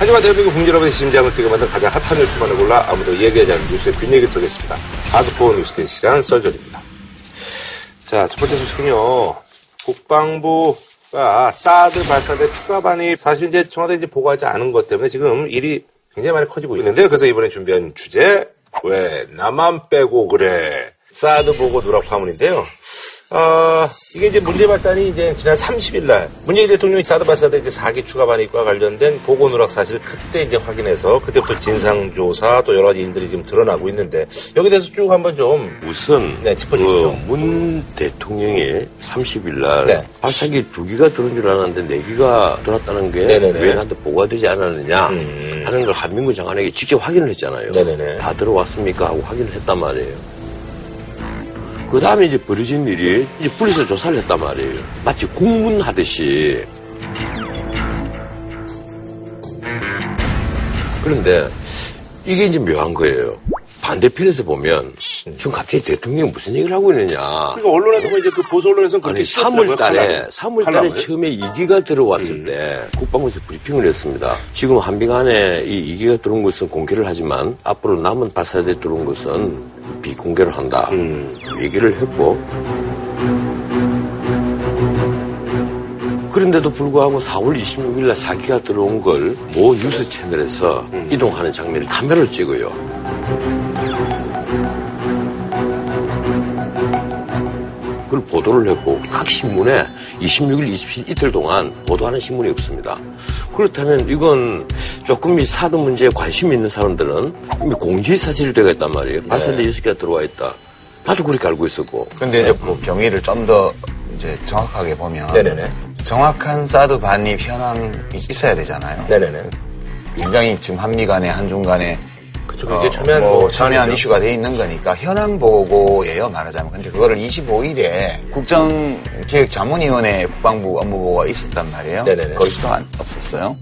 하지만 대한민국 국민여러분의 심장을 뛰게 만든 가장 핫한 뉴스만을 골라 아무도 얘기하지 않는 뉴스의 뒷얘기 드리겠습니다. 하드코어 뉴스된 시간 썰전입니다. 자, 첫 번째 소식은요. 국방부가 사드 발사대 추가 반입 사실 이제 청와대 이제 보고하지 않은 것 때문에 지금 일이 굉장히 많이 커지고 있는데요. 그래서 이번에 준비한 주제 왜 나만 빼고 그래 사드 보고 누락 파문인데요. 어, 이게 이제 문제 발단이 이제 지난 30일 날 문재인 대통령이 사드 발사대 이제 4기 추가 반입과 관련된 보고 누락 사실을 그때 이제 확인해서 그때부터 진상조사 또 여러 가지 인들이 지금 드러나고 있는데 여기 대해서 쭉 한번 좀 우선 네, 짚어주시죠. 그 문 대통령이 30일 날 네. 발사기 두 기가 들어온 줄 알았는데 네 기가 들어왔다는 게. 왜 나한테 보고가 되지 않았느냐 음. 하는 걸 한민구 장관에게 직접 확인을 했잖아요. 네네네. 다 들어왔습니까 하고 확인을 했단 말이에요. 그 다음에 이제 벌어진 일이 이제 분리서 조사를 했단 말이에요. 마치 공문하듯이. 그런데 이게 이제 묘한 거예요. 반대편에서 보면 지금 갑자기 대통령이 무슨 얘기를 하고 있느냐. 그러니까 언론에서 이제 그 보수 언론에서는 그렇게 아니, 씌웠더라고요, 3월 달에, 칼럼을. 3월 달에. 처음에 이기가 들어왔을 음. 때 국방부에서 브리핑을 했습니다. 지금 한빙안에 이 이기가 들어온 것은 공개를 하지만 앞으로 남은 발사대 들어온 것은 비공개를 한다. 음. 얘기를 했고 그런데도 불구하고 4월 26일 날 사기가 들어온 걸 모 뉴스 채널에서 음. 이동하는 장면을 카메라를 찍어요. 그걸 보도를 했고 각 신문에 26일, 27일 이틀 동안 보도하는 신문이 없습니다. 그렇다면 이건 조금 이 사드 문제에 관심 있는 사람들은 이미 공지 사실이 되겠단 말이에요. 발사대 6개가 들어와 있다. 나도 그렇게 알고 있었고. 근데 이제 그 경위를 좀 더 이제 정확하게 보면 네네네. 정확한 사드 반입 현황이 있어야 되잖아요. 네네네. 굉장히 지금 한미 간에 한중 간에 그쵸, 굉장히 첨예한 뭐뭐 첨예한 사안이죠. 이슈가 돼 있는 거니까 현황 보고예요 말하자면. 근데 그거를 25일에 국정기획자문위원회 국방부 업무보고가 있었단 말이에요. 네네네. 거기서도 안- 없었어요.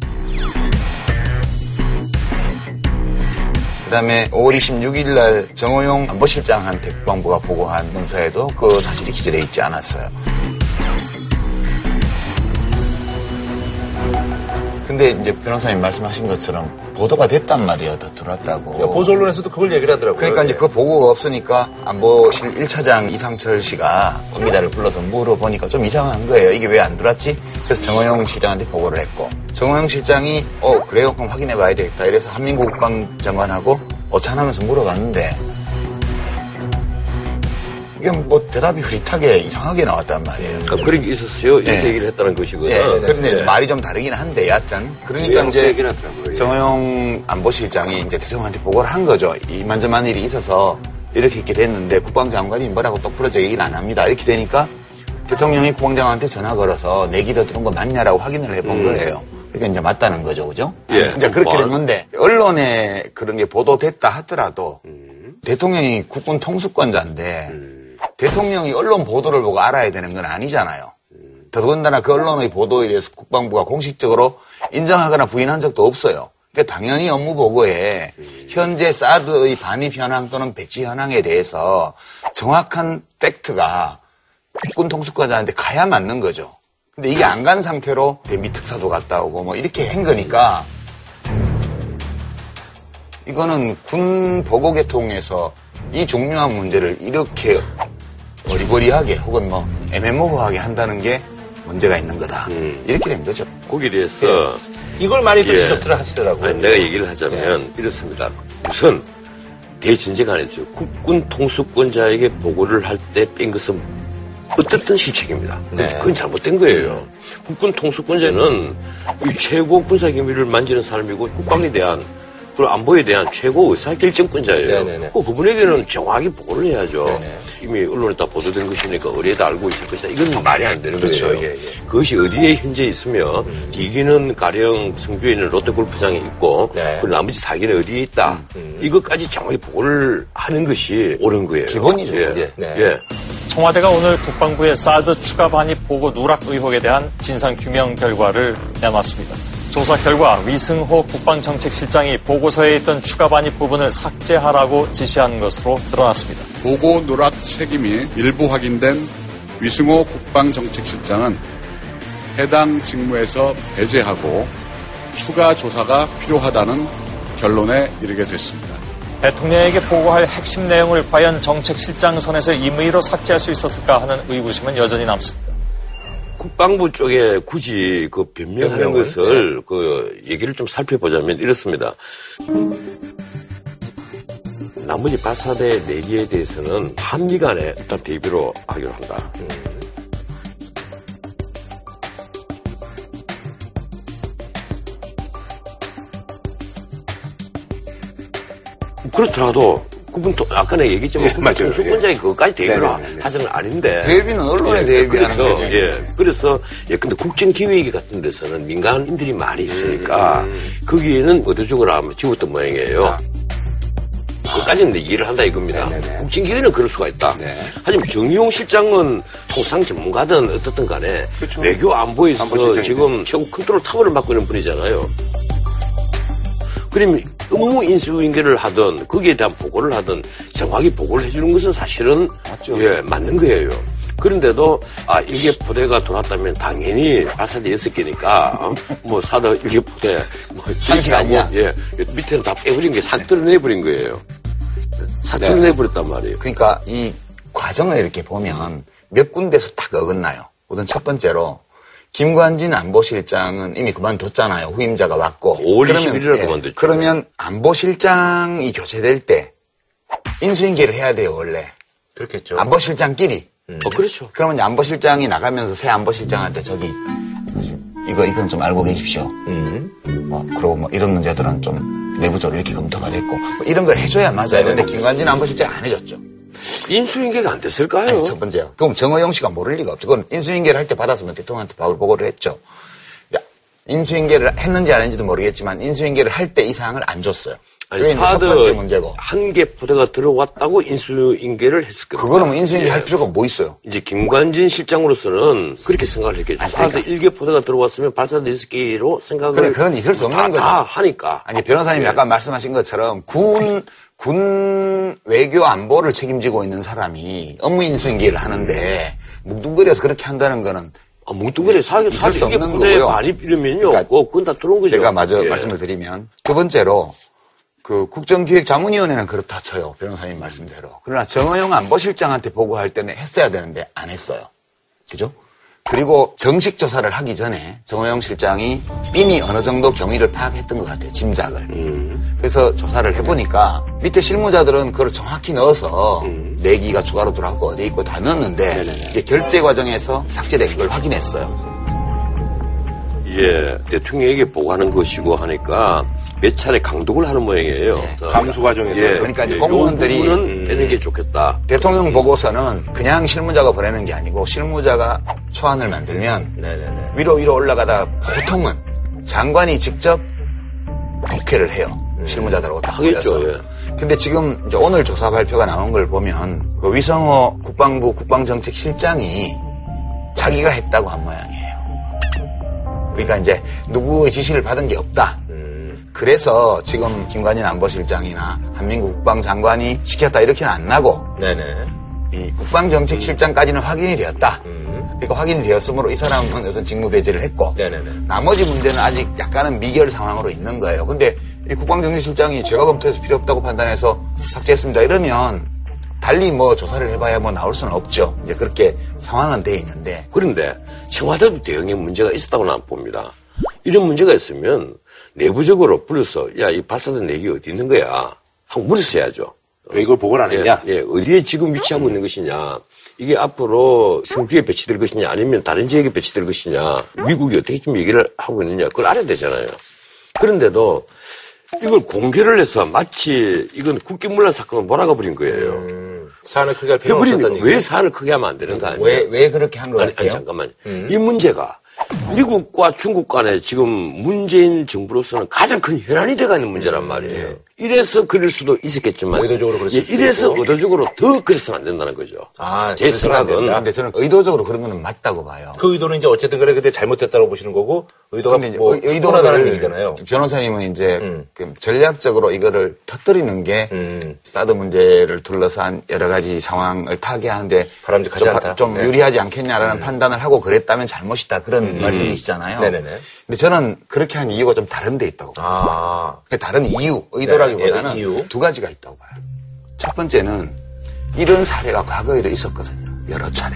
그 다음에 5월 26일 날 정호용 안보실장한테 국방부가 보고한 문서에도 그 사실이 기재돼 있지 않았어요. 근데 이제 변호사님 말씀하신 것처럼 보도가 됐단 말이에요. 더 들어왔다고. 보수 언론에서도 그걸 얘기를 하더라고요. 그러니까 이제 그 보고가 없으니까 안보실 1차장 이상철 씨가 권기자를 불러서 물어보니까 좀 이상한 거예요. 이게 왜 안 들어왔지? 그래서 정호영 실장한테 보고를 했고 정호영 실장이 어 그래요? 그럼 확인해 봐야 되겠다. 이래서 한민구 국방장관하고 어찬하면서 물어봤는데 이게 뭐 대답이 흐릿하게 이상하게 나왔단 말이에요. 아, 그런 게 있었어요. 이렇게 네. 얘기를 했다는 것이거든. 예, 그런데 네. 말이 좀 다르긴 한데 여하튼 그러니까 이제. 예. 정호영 안보실장이 이제 대통령한테 보고를 한 거죠. 이만저만 일이 있어서 이렇게 있게 됐는데 국방장관이 뭐라고 똑부러져 얘기를 안 합니다. 이렇게 되니까 대통령이 국방장관한테 전화 걸어서 내기 더 들은 거 맞냐라고 확인을 해본 거예요. 그러니까 이제 맞다는 거죠, 그죠? 예. 이제 그렇게 뭐. 된 건데 언론에 그런 게 보도됐다 하더라도 대통령이 국군 통수권자인데 대통령이 언론 보도를 보고 알아야 되는 건 아니잖아요. 더군다나 그 언론의 보도에 대해서 국방부가 공식적으로 인정하거나 부인한 적도 없어요. 그러니까 당연히 업무 보고에 현재 사드의 반입 현황 또는 배치 현황에 대해서 정확한 팩트가 국군 통수권자한테 가야 맞는 거죠. 근데 이게 안 간 상태로 대미 특사도 갔다 오고 뭐 이렇게 한 거니까 이거는 군 보고 계통에서 이 중요한 문제를 이렇게 어리버리하게 혹은 뭐 애매모호하게 한다는 게 문제가 있는 거다. 이렇게 된 거죠. 거기에 대해서 이걸 많이 또 예. 지적들을 하시더라고요. 아니, 내가 얘기를 하자면 이렇습니다. 우선 대진제가 아니었어요. 국군 통수권자에게 보고를 할 때 뺀 것은 어떻든 실책입니다. 그건- 네. 그건 잘못된 거예요. 국군 통수권자는 이 최고 군사기밀을 만지는 사람이고 국방에 대한 그리고 안보에 대한 최고 의사결정권자예요. 네네네. 그 그분에게는 정확히 보고를 해야죠. 네네. 이미 언론에 다 보도된 것이니까 의뢰다 알고 있을 것이다. 이건 말이 안 되는 그렇죠. 거예요. 예, 예. 그것이 어디에 현재 있으며 이기는 가령 성주에 있는 롯데골프장에 있고 네. 그리고 나머지 사기는 어디에 있다. 이것까지 정확히 보고를 하는 것이 옳은 거예요. 기본이죠, 예. 그게. 네. 예. 청와대가 오늘 국방부의 사드 추가 반입 보고 누락 의혹에 대한 진상 규명 결과를 내놨습니다. 조사 결과 위승호 국방정책실장이 보고서에 있던 추가 반입 부분을 삭제하라고 지시한 것으로 드러났습니다. 보고 누락 책임이 일부 확인된 위승호 국방정책실장은 해당 직무에서 배제하고 추가 조사가 필요하다는 결론에 이르게 됐습니다. 대통령에게 보고할 핵심 내용을 과연 정책실장 선에서 임의로 삭제할 수 있었을까 하는 의구심은 여전히 남습니다. 국방부 쪽에 굳이 그 변명하는 것을 그 얘기를 좀 살펴보자면 이렇습니다. 나머지 발사대 4개에 대해서는 한미 간에 일단 대비로 하기로 한다. 그렇더라도 국군 통- 아까 내가 얘기했지만 예, 맞아요. 통수권자에 그것까지 대비로 네네네. 하자는 아닌데 대비는 언론에 대비하는 그래서 거죠. 예 그래서 예 근데 국정기획위 같은 데서는 민간인들이 많이 있으니까 음. 거기에는 의도적으로 아마 지웠던 모양이에요. 그까지는 이해를 한다 이겁니다. 국정기획위는 그럴 수가 있다. 네. 하지만 정의용 실장은 통상 전문가든 어떻든 간에 그쵸. 외교 안보에서 안보실장인데. 지금 최고 컨트롤 타워를 맡고 있는 분이잖아요. 그러면 업무 인수인계를 하든 거기에 대한 보고를 하든 정확히 보고를 해주는 것은 사실은 예 맞는 거예요. 그런데도 아 일개 포대가 돌았다면 당연히 발사대 여섯 개니까 어? 뭐 사드 일개 포대 뭐 상식 아니야? 예 밑에는 다 빼버린 게 싹 드러내버린 거예요. 싹 네. 드러내버렸단 말이에요. 그러니까 이 과정을 이렇게 보면 몇 군데서 딱 어긋나요. 우선 첫 번째로 김관진 안보실장은 이미 그만뒀잖아요. 후임자가 왔고. 5월 그러면, 21일에 그만뒀죠. 그러면 안보실장이 교체될 때 인수인계를 해야 돼요, 원래. 그렇겠죠. 안보실장끼리. 어 그렇죠. 그러면 안보실장이 나가면서 새 안보실장한테 저기 사실 이거 이건 좀 알고 계십시오. 음. 뭐 그리고 뭐 이런 문제들은 좀 내부적으로 이렇게 검토가 됐고 뭐 이런 걸 해줘야 맞아요. 근데 김관진 안보실장 안 해줬죠. 인수인계가 안 됐을까요? 아니, 첫 번째요. 그럼 정호영 씨가 모를 리가 없죠. 그건 인수인계를 할 때 받았으면 대통령한테 바로 보고를 했죠. 야, 인수인계를 했는지 안 했는지도 모르겠지만 인수인계를 할 때 이 사항을 안 줬어요. 아니, 첫 번째 사드 문제고. 한 개 포대가 들어왔다고 인수인계를 했을 겁니다. 그거는 뭐 인수인계 예. 할 필요가 뭐 있어요? 이제 김관진 실장으로서는 그렇게 생각을 했겠죠. 아니, 사드 그러니까. 일 1개 포대가 들어왔으면 발사대 6개로 생각을 그래, 그건 있을 수 없는 다, 거죠. 다 하니까. 아니 변호사님 이 예. 아까 말씀하신 것처럼 군, 군 외교 안보를 책임지고 있는 사람이 업무 인수인계를 하는데 뭉뚱그려서 그렇게 한다는 거는 아, 뭉뚱그려 수 1개 없는 거고요. 반입 이러면요. 그러니까 어, 그건 다 들어온 거죠. 제가 마저 예. 말씀을 드리면 두 번째로 그 국정기획자문위원회는 그렇다 쳐요 변호사님 말씀대로 그러나 정호영 안보실장한테 보고할 때는 했어야 되는데 안 했어요 그죠? 그리고 정식 조사를 하기 전에 정호영 실장이 이미 어느 정도 경위를 파악했던 것 같아요 짐작을 음. 그래서 조사를 해보니까 밑에 실무자들은 그걸 정확히 넣어서 내기가 추가로 들어가고 어디 있고 다 넣었는데 이게 결제 과정에서 삭제된 걸 확인했어요 예, 대통령에게 보고하는 것이고 하니까 몇 차례 강독을 하는 모양이에요. 네. 어, 감수 과정에서. 그러니까 이제 예, 공무원들이- 요 부분은 빼는 게 좋겠다. 대통령 보고서는 그냥 실무자가 보내는 게 아니고 실무자가 초안을 만들면 네네네. 위로 위로 올라가다 보통은 장관이 직접 국회를 해요. 실무자들하고 다 하겠죠. 예. 근데 지금 이제 오늘 조사 발표가 나온 걸 보면 그 위성호 국방부 국방정책실장이 자기가 했다고 한 모양이에요. 그러니까 이제 누구의 지시를 받은 게 없다. 그래서 지금 김관진 안보실장이나 한민국 국방장관이 시켰다 이렇게는 안 나고 네네. 이 국방정책실장까지는 확인이 되었다. 음. 그러니까 확인이 되었으므로 이 사람은 우선 직무 배제를 했고 네네네. 나머지 문제는 아직 약간은 미결 상황으로 있는 거예요. 근데 이 국방정책실장이 제가 검토해서 필요 없다고 판단해서 삭제했습니다. 이러면 달리 뭐 조사를 해봐야 뭐 나올 수는 없죠. 이제 그렇게 상황은 돼 있는데 그런데 청와대도 대응에 문제가 있었다고 는 봅니다. 이런 문제가 있으면 내부적으로 불러서 야 이 발사대 내기 어디 있는 거야 하고 물었어야죠. 왜 이걸 보고를 안 했냐? 예, 예, 어디에 지금 위치하고 있는 것이냐 이게 앞으로 성주에 배치될 것이냐 아니면 다른 지역에 배치될 것이냐 미국이 어떻게 좀 얘기를 하고 있느냐 그걸 알아야 되잖아요. 그런데도 이걸 공개를 해서 마치 이건 국기문란 사건을 몰아가 버린 거예요. 음, 사안을 크게 할 필요 해버리니까 없었다는 왜 얘기. 사안을 크게 하면 안 되는 거 아니에요? 왜, 왜 그렇게 한것 아니, 아니 같아요? 잠깐만. 이 문제가 미국과 중국 간에 지금 문재인 정부로서는 가장 큰 혈안이 돼가 있는 문제란 말이에요. 이래서 그럴 수도 있었겠지만 의도적으로 그랬을 예, 이래서 있고. 의도적으로 더 그래서는 안 된다는 거죠. 아, 제 생각은. 근데 저는 의도적으로 그런 거는 맞다고 봐요. 그 의도는 이제 어쨌든 간에 그때 잘못됐다고 보시는 거고 의도가 뭐 의- 의도하다는 얘기잖아요. 변호사님은 이제 음. 그 전략적으로 이거를 터뜨리는 게 음. 사드 문제를 둘러싼 여러 가지 상황을 타개하는데 바람직하지 좀, 않다. 좀 네. 유리하지 않겠냐라는 판단을 하고 그랬다면 잘못이다 그런 말씀이시잖아요. 네네네. 근데 저는 그렇게 한 이유가 좀 다른 데 있다고 봐요. 아. 그 다른 이유, 의도라기보다는 네, 이유. 두 가지가 있다고 봐요. 첫 번째는 이런 사례가 과거에도 있었거든요. 여러 차례.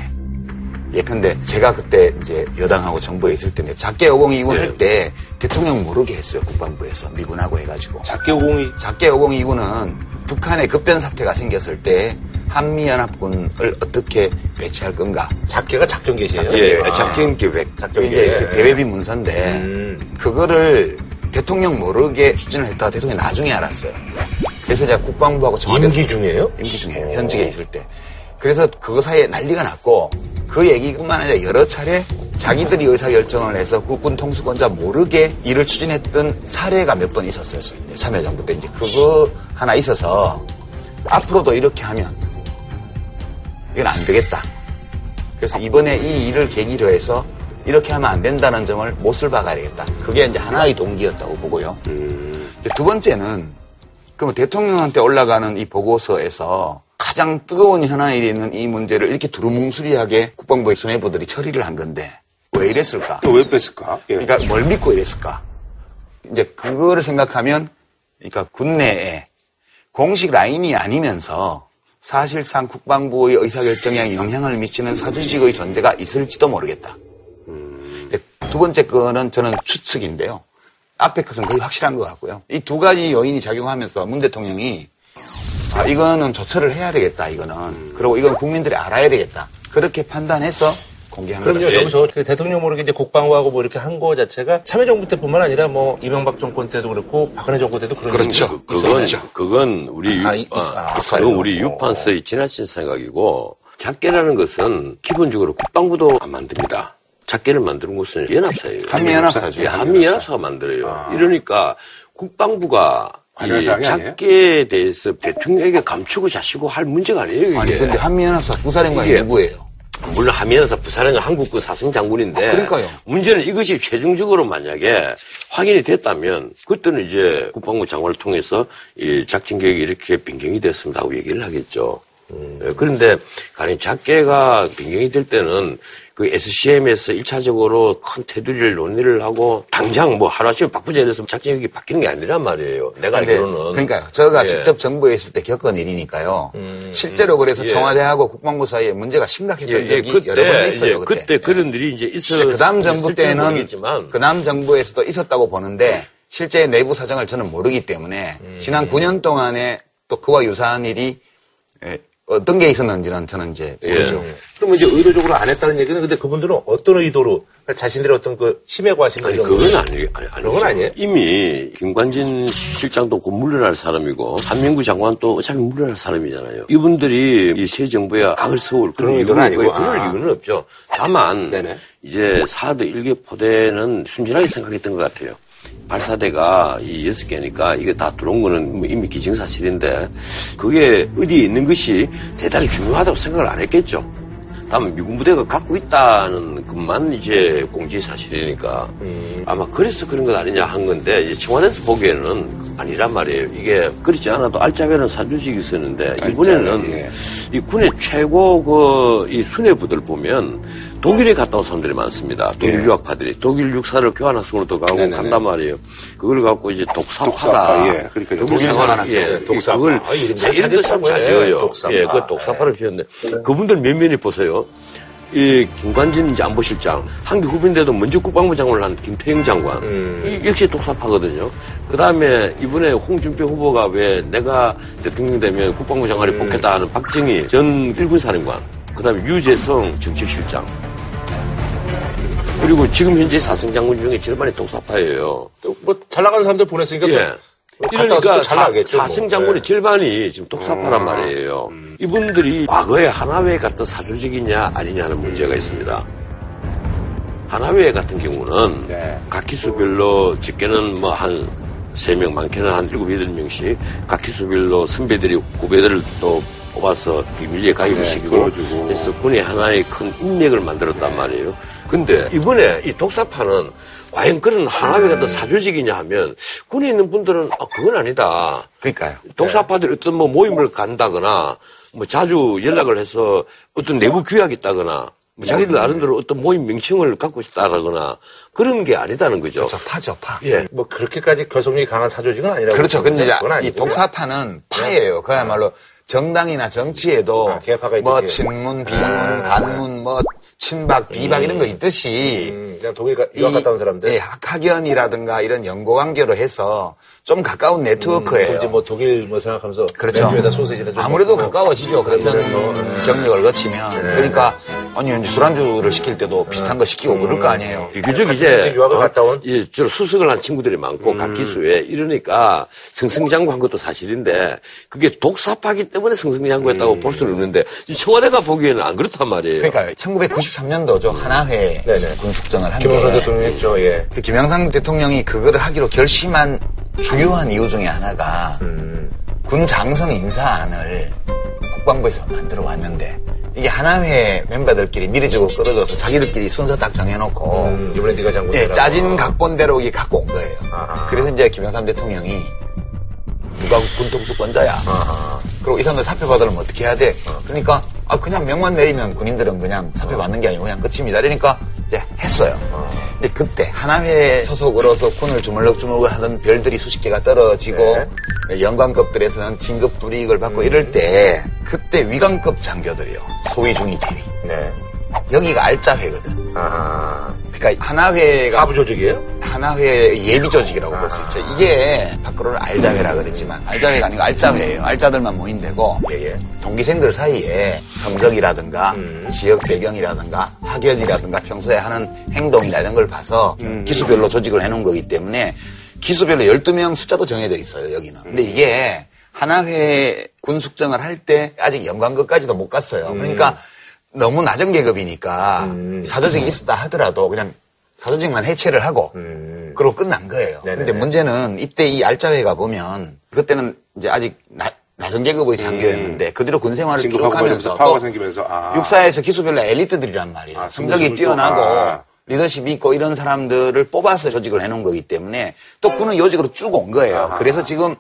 예컨대 제가 그때 이제 여당하고 정부에 있을 때 작게 50 이후 네. 할때 대통령 모르게 했어요. 국방부에서 미군하고 해가지고. 작게 오공이 작게 50 이후는 북한에 급변 사태가 생겼을 때 한미연합군을 어떻게 배치할 건가. 작게가 작전 개시예요. 예, 아. 작전 계획. 작전 계획. 그 대외비 문서인데 음. 그거를 대통령 모르게 추진을 했다가 대통령이 나중에 알았어요. 그래서 제가 국방부하고 청와대에서 임기 중이에요? 임기 중이에요. 현직에 있을 때. 그래서 그거 사이에 난리가 났고 그 얘기뿐만 아니라 여러 차례 자기들이 의사결정을 해서 국군 통수권자 모르게 일을 추진했던 사례가 몇 번 있었어요. 참여정부 때 이제 그거 하나 있어서 앞으로도 이렇게 하면 이건 안 되겠다. 그래서 이번에 이 일을 계기로 해서 이렇게 하면 안 된다는 점을 못을 박아야 되겠다. 그게 이제 하나의 동기였다고 보고요. 이제 두 번째는 그러면 대통령한테 올라가는 이 보고서에서 가장 뜨거운 현안이 있는 이 문제를 이렇게 두루뭉술이하게 국방부의 수뇌부들이 처리를 한 건데 왜 이랬을까? 왜 뺐을까? 예. 그러니까 뭘 믿고 이랬을까? 이제 그거를 생각하면 그러니까 군내에 공식 라인이 아니면서 사실상 국방부의 의사결정에 영향을 미치는 사주직의 존재가 있을지도 모르겠다. 두 번째 거는 저는 추측인데요. 앞에 것은 거의 확실한 것 같고요. 이 두 가지 요인이 작용하면서 문 대통령이 아, 이거는 조처를 해야 되겠다, 이거는. 그리고 이건 국민들이 알아야 되겠다. 그렇게 판단해서 공개한 그럼요, 거죠. 여기서 그 대통령 모르게 이제 국방부하고 뭐 이렇게 한 거 자체가 참여정부 때뿐만 아니라 뭐 이명박 정권 때도 그렇고 박근혜 정권 때도 그런 그렇죠. 그건. 그건 우리, 유, 아, 이- 아, 있어요. 그건 우리 유판서의 지나친 생각이고, 작계라는 것은 기본적으로 국방부도 안 만듭니다. 작계를 만드는 곳은 연합사예요. 한미연합사죠. 예, 한미연합사가 만들어요. 이러니까 국방부가? 작계에 대해서 대통령에게 감추고 자시고 할 문제가 아니에요. 이게. 아니, 근데 한미연합사 부사령관이 이게- 누구예요? 물론 하면서 부사령은 한국군 사성장군인데 아, 그러니까요. 문제는 이것이 최종적으로 만약에 확인이 됐다면 그때는 이제 국방부 장관을 통해서 이 작전 계획이 이렇게 변경이 됐습니다 하고 얘기를 하겠죠. 예, 그런데 간이 작계가 변경이 될 때는 그 SCM에서 1차적으로 큰 테두리를 논의를 하고 당장 뭐 하루아침에 바꾸지 않아서 작전 계획이 바뀌는 게 아니란 말이에요. 내가 알기로는. 그러니까요. 제가 예. 직접 정부에 있을 때 겪은 일이니까요. 실제로 그래서 예. 청와대하고 국방부 사이에 문제가 심각했던 예, 예, 적이 여러 번 있어요. 이제 그때. 그때 그런 일이 이제 있어. 그 다음 정부 때는 때는 모르겠지만 그 다음 정부에서도 있었다고 보는데 실제 내부 사정을 저는 모르기 때문에 음. 지난 9년 동안에 또 그와 유사한 일이 예, 어떤 게 있었는지는 저는 이제 예. 모르죠. 그럼 이제 의도적으로 안 했다는 얘기는 근데 그분들은 어떤 의도로 그러니까 자신들의 어떤 그 심해 과심 아니 그건 거- 아니, 아니, 아니 그런 건 아니에요? 이미 김관진 실장도 곧 물러날 사람이고 한민구 장관도 어차피 물러날 사람이잖아요. 이분들이 이 새 정부에 악을 세울 그런 의도는 이유는 아니고. 거예요. 그럴 아. 이유는 없죠. 다만 네네. 이제 사드 일개 포대는 순진하게 생각했던 것 같아요. 발사대가 이 여섯 개니까 이게 다 들어온 거는 뭐 이미 기증사실인데 그게 어디에 있는 것이 대단히 중요하다고 생각을 안 했겠죠. 다만 미군 부대가 갖고 있다는 것만 이제 공지 사실이니까 아마 그래서 그런 것 아니냐 한 건데 이제 청와대에서 보기에는 아니란 말이에요. 이게 그렇지 않아도 알짜배는 사주직이 있었는데 이번에는 예. 이 군의 최고 그이 수뇌부들 보면 독일에 갔다 온 사람들이 많습니다. 독일 예. 유학파들이 독일 육사를 교환학생으로도 가고 네네네. 간단 말이에요. 그걸 갖고 이제 독사파다. 독사파, 예. 그러니까요. 독일 생활학교. 예. 독사파. 그걸 아, 이름 이름도 참잘잘 지었네. 지어요. 독사파. 예, 그 독사파를 지었는데 그분들 몇 면이 보세요. 이 김관진 이제 안보실장 한기 후배인데도 먼저 국방부 장관을 한 김태형 장관 이 역시 독사파거든요. 그 다음에 이번에 홍준표 후보가 왜 내가 대통령 되면 국방부 장관이 뽑겠다 하는 박정희 전 일군 사령관 그 다음에 유재성 정책실장 그리고 지금 현재 사성 장군 중에 절반이 독사파예요. 뭐 잘 나가는 사람들 보냈으니까 예. 나가겠죠. 뭐. 사승 장군의 예. 절반이 지금 독사파란 말이에요. 이분들이 과거에 하나회 같은 사조직이냐 아니냐 하는 문제가 있습니다. 하나회 같은 경우는 네. 각 기수별로 적게는 뭐 한 세명 많게는 한 일곱, 여덟 명씩 각 기수별로 선배들이 후배들을 또 뽑아서 비밀리에 가입을 네, 시키고. 그래서 군의 하나의 큰 인맥을 만들었단 말이에요. 근데 이번에 이 독사파는 과연 그런 하나의 같은 사조직이냐 하면 군에 있는 분들은 아, 그건 아니다. 그러니까요. 독사파들이 어떤 뭐 모임을 간다거나 뭐 자주 연락을 해서 어떤 내부 규약이 있다거나 뭐 자기들 나름대로 어떤 모임 명칭을 갖고 있다거나 그런 게 아니다는 거죠. 저 파죠, 파. 예. 뭐 그렇게까지 결속력이 강한 사조직은 아니라고. 그렇죠. 근데 이. 독사파는 파예요. 그야말로 정당이나 정치에도 아, 뭐. 친문, 비문, 반문, 뭐 친박, 비박 이런 거 있듯이 음, 그냥 독일 가, 유학 갔다 온 사람들. 예, 학학연이라든가 이런 연고 관계로 해서 좀 가까운 네트워크예요. 이제 뭐 독일 뭐 생각하면서 그렇죠. 아무래도 먹고. 가까워지죠. 같은 아무래도, 네. 경력을 거치면. 그러니까 아니 이제 술안주를 시킬 때도 비슷한 거 시키고 그럴 거 아니에요. 비교적 이제 유학을 갔다 온? 예, 주로 수석을 한 친구들이 많고 각 기수에 이러니까 승승장구한 것도 사실인데 그게 독사파기 때문에 승승장구했다고 볼 수는 없는데 청와대가 보기에는 안 그렇단 말이에요. 그러니까 1993년도죠. 하나회 네네. 군숙정을 한 김영선 게. 대통령 했죠. 예. 그 김영삼 대통령이 그거를 하기로 결심한 주요한 이유 중에 하나가 군 장성 인사안을 국방부에서 만들어 왔는데 이게 하나회 멤버들끼리 미리 주고 끌어줘서 자기들끼리 순서 딱 정해놓고 음, 이번에 네가 장군. 예, 짜진 각본대로 이게 갖고 온 거예요. 아하. 그래서 이제 김영삼 대통령이 누가 군통수권자야. 그리고 이 사람들 사표 받으려면 어떻게 해야 돼? 그러니까 아 그냥 명만 내리면 군인들은 그냥 사표 받는 게 아니고 그냥 끝입니다. 그러니까 이제 했어요. 근데 그때 하나회 소속으로서 군을 주물럭주물럭 하던 별들이 수십 개가 떨어지고 영관급들에서는 진급 불이익을 받고 이럴 때 그때 위관급 장교들이요. 소위 중위 대위. 네. 여기가 알짜회거든. 아하. 그러니까 하나회가 하부 조직이에요? 하나회 예비 조직이라고 볼수 있죠. 이게 밖으로는 알자회라 그랬지만 알자회가 아니고 알짜회예요. 알짜들만 모인 데고 예, 예. 동기생들 사이에 성적이라든가 음. 지역 배경이라든가 학연이라든가 평소에 하는 행동이나 이런 걸 봐서 음. 기수별로 조직을 해놓은 거기 때문에 기수별로 12명 숫자도 정해져 있어요, 여기는. 근데 이게 하나회 군 숙정을 할 때 아직 연관급까지도 못 갔어요. 음. 그러니까 너무 낮은 계급이니까 사조직이 있었다 하더라도 그냥 사조직만 해체를 하고 음. 그러고 끝난 거예요. 네네네. 근데 문제는 이때 이 알짜회가 보면 그때는 이제 아직 나- 낮은 계급의 장교였는데 그 뒤로 군 생활을 쭉 하면서 뭐 파워가 또 생기면서 아. 육사에서 기수별로 엘리트들이란 말이에요. 아, 성적이 뛰어나고 또, 아. 리더십이 있고 이런 사람들을 뽑아서 조직을 해놓은 거기 때문에 또 군은 요직으로 쭉 온 거예요. 아하. 그래서 지금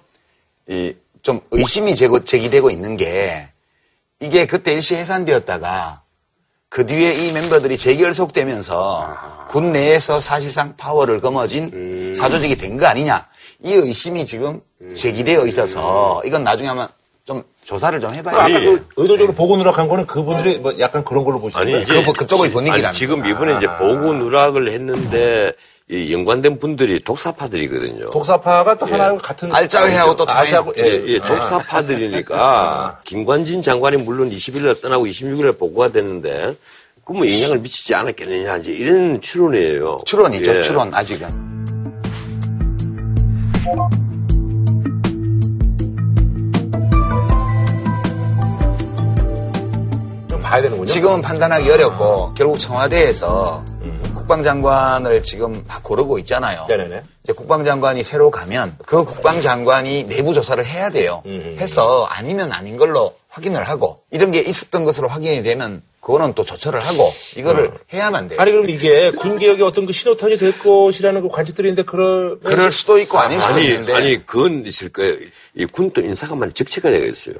이 좀 의심이 제기되고 있는 게 이게 그때 일시 해산되었다가 그 뒤에 이 멤버들이 재결속되면서 군 내에서 사실상 파워를 거머쥔 음. 사조직이 된 거 아니냐. 이 의심이 지금 제기되어 있어서 이건 나중에 아마 좀 조사를 좀 해봐야 아까 돼요. 그 의도적으로 보고 누락한 거는 그분들이 뭐 약간 그런 걸로 보시는 아니 거예요? 이제 그거- 그쪽의 분위기라는 아니, 지금 이번에 이제 보고 누락을 했는데 이 연관된 분들이 독사파들이거든요. 독사파가 또 예. 하나랑 같은 알짜회하고 또 알짜하고 예, 예, 독사파들이니까 김관진 장관이 물론 20일 날 떠나고 26일에 보고가 됐는데 그뭐 영향을 미치지 않았겠느냐 이제 이런 추론이에요. 추론이죠, 예. 추론, 아직은. 좀 봐야 되는군요. 지금은 판단하기 어렵고, 결국 청와대에서 국방장관을 지금 막 고르고 있잖아요. 네네네. 이제 국방장관이 새로 가면 그 국방장관이 내부 조사를 해야 돼요. 해서 아니면 아닌 걸로 확인을 하고, 이런 게 있었던 것으로 확인이 되면 그거는 또 조처를 하고, 이거를 해야만 돼요. 아니 그럼 이게 군 개혁의 어떤 그 신호탄이 될 것이라는 그 관측들이 있는데 그럴 그럴 수도 있고 아닐 수도 아니, 있는데. 아니, 그건 있을 거예요. 이 군도 인사가 많이 적체가 되겠어요.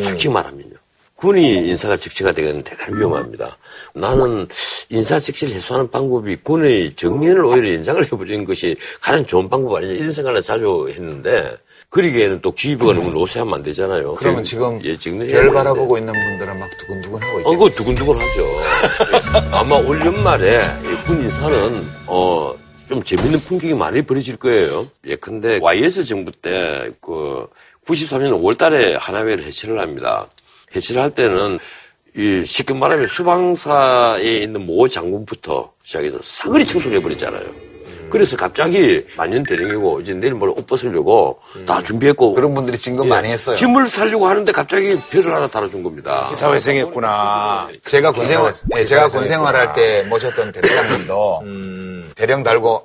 솔직히 말하면요. 군이 인사가 적체가 되면 대단히 위험합니다. 나는 인사 적체를 해소하는 방법이 군의 정년을 오히려 연장을 해버리는 것이 가장 좋은 방법 아니냐 이런 생각을 자주 했는데 그러기에는 또 기부가 너무 노쇠하면 안 되잖아요. 그러면 지금 예, 별. 바라보고 있는 분들은 막 두근두근 하고 있고. 어, 그거 두근두근 하죠. 예. 아마 올 연말에 이군 인사는, 어, 좀 재밌는 풍경이 많이 벌어질 거예요. 예, 근데 YS 정부 때, 그, 93년 5월 달에 하나회를 해체를 합니다. 해체를 할 때는, 이, 쉽게 말하면 수방사에 있는 모 장군부터 시작해서 사거리 청소를 해버렸잖아요. 그래서 갑자기 만년 대령이고, 이제 내일 모레 옷 벗으려고 다 준비했고. 그런 분들이 진급 많이 했어요. 짐을 살려고 하는데 갑자기 별을 하나 달아준 겁니다. 사회생했구나. 제가 군 생활, 기사- 예, 제가 기사 군 생활할 때 모셨던 대대장님도 음. 대령 달고,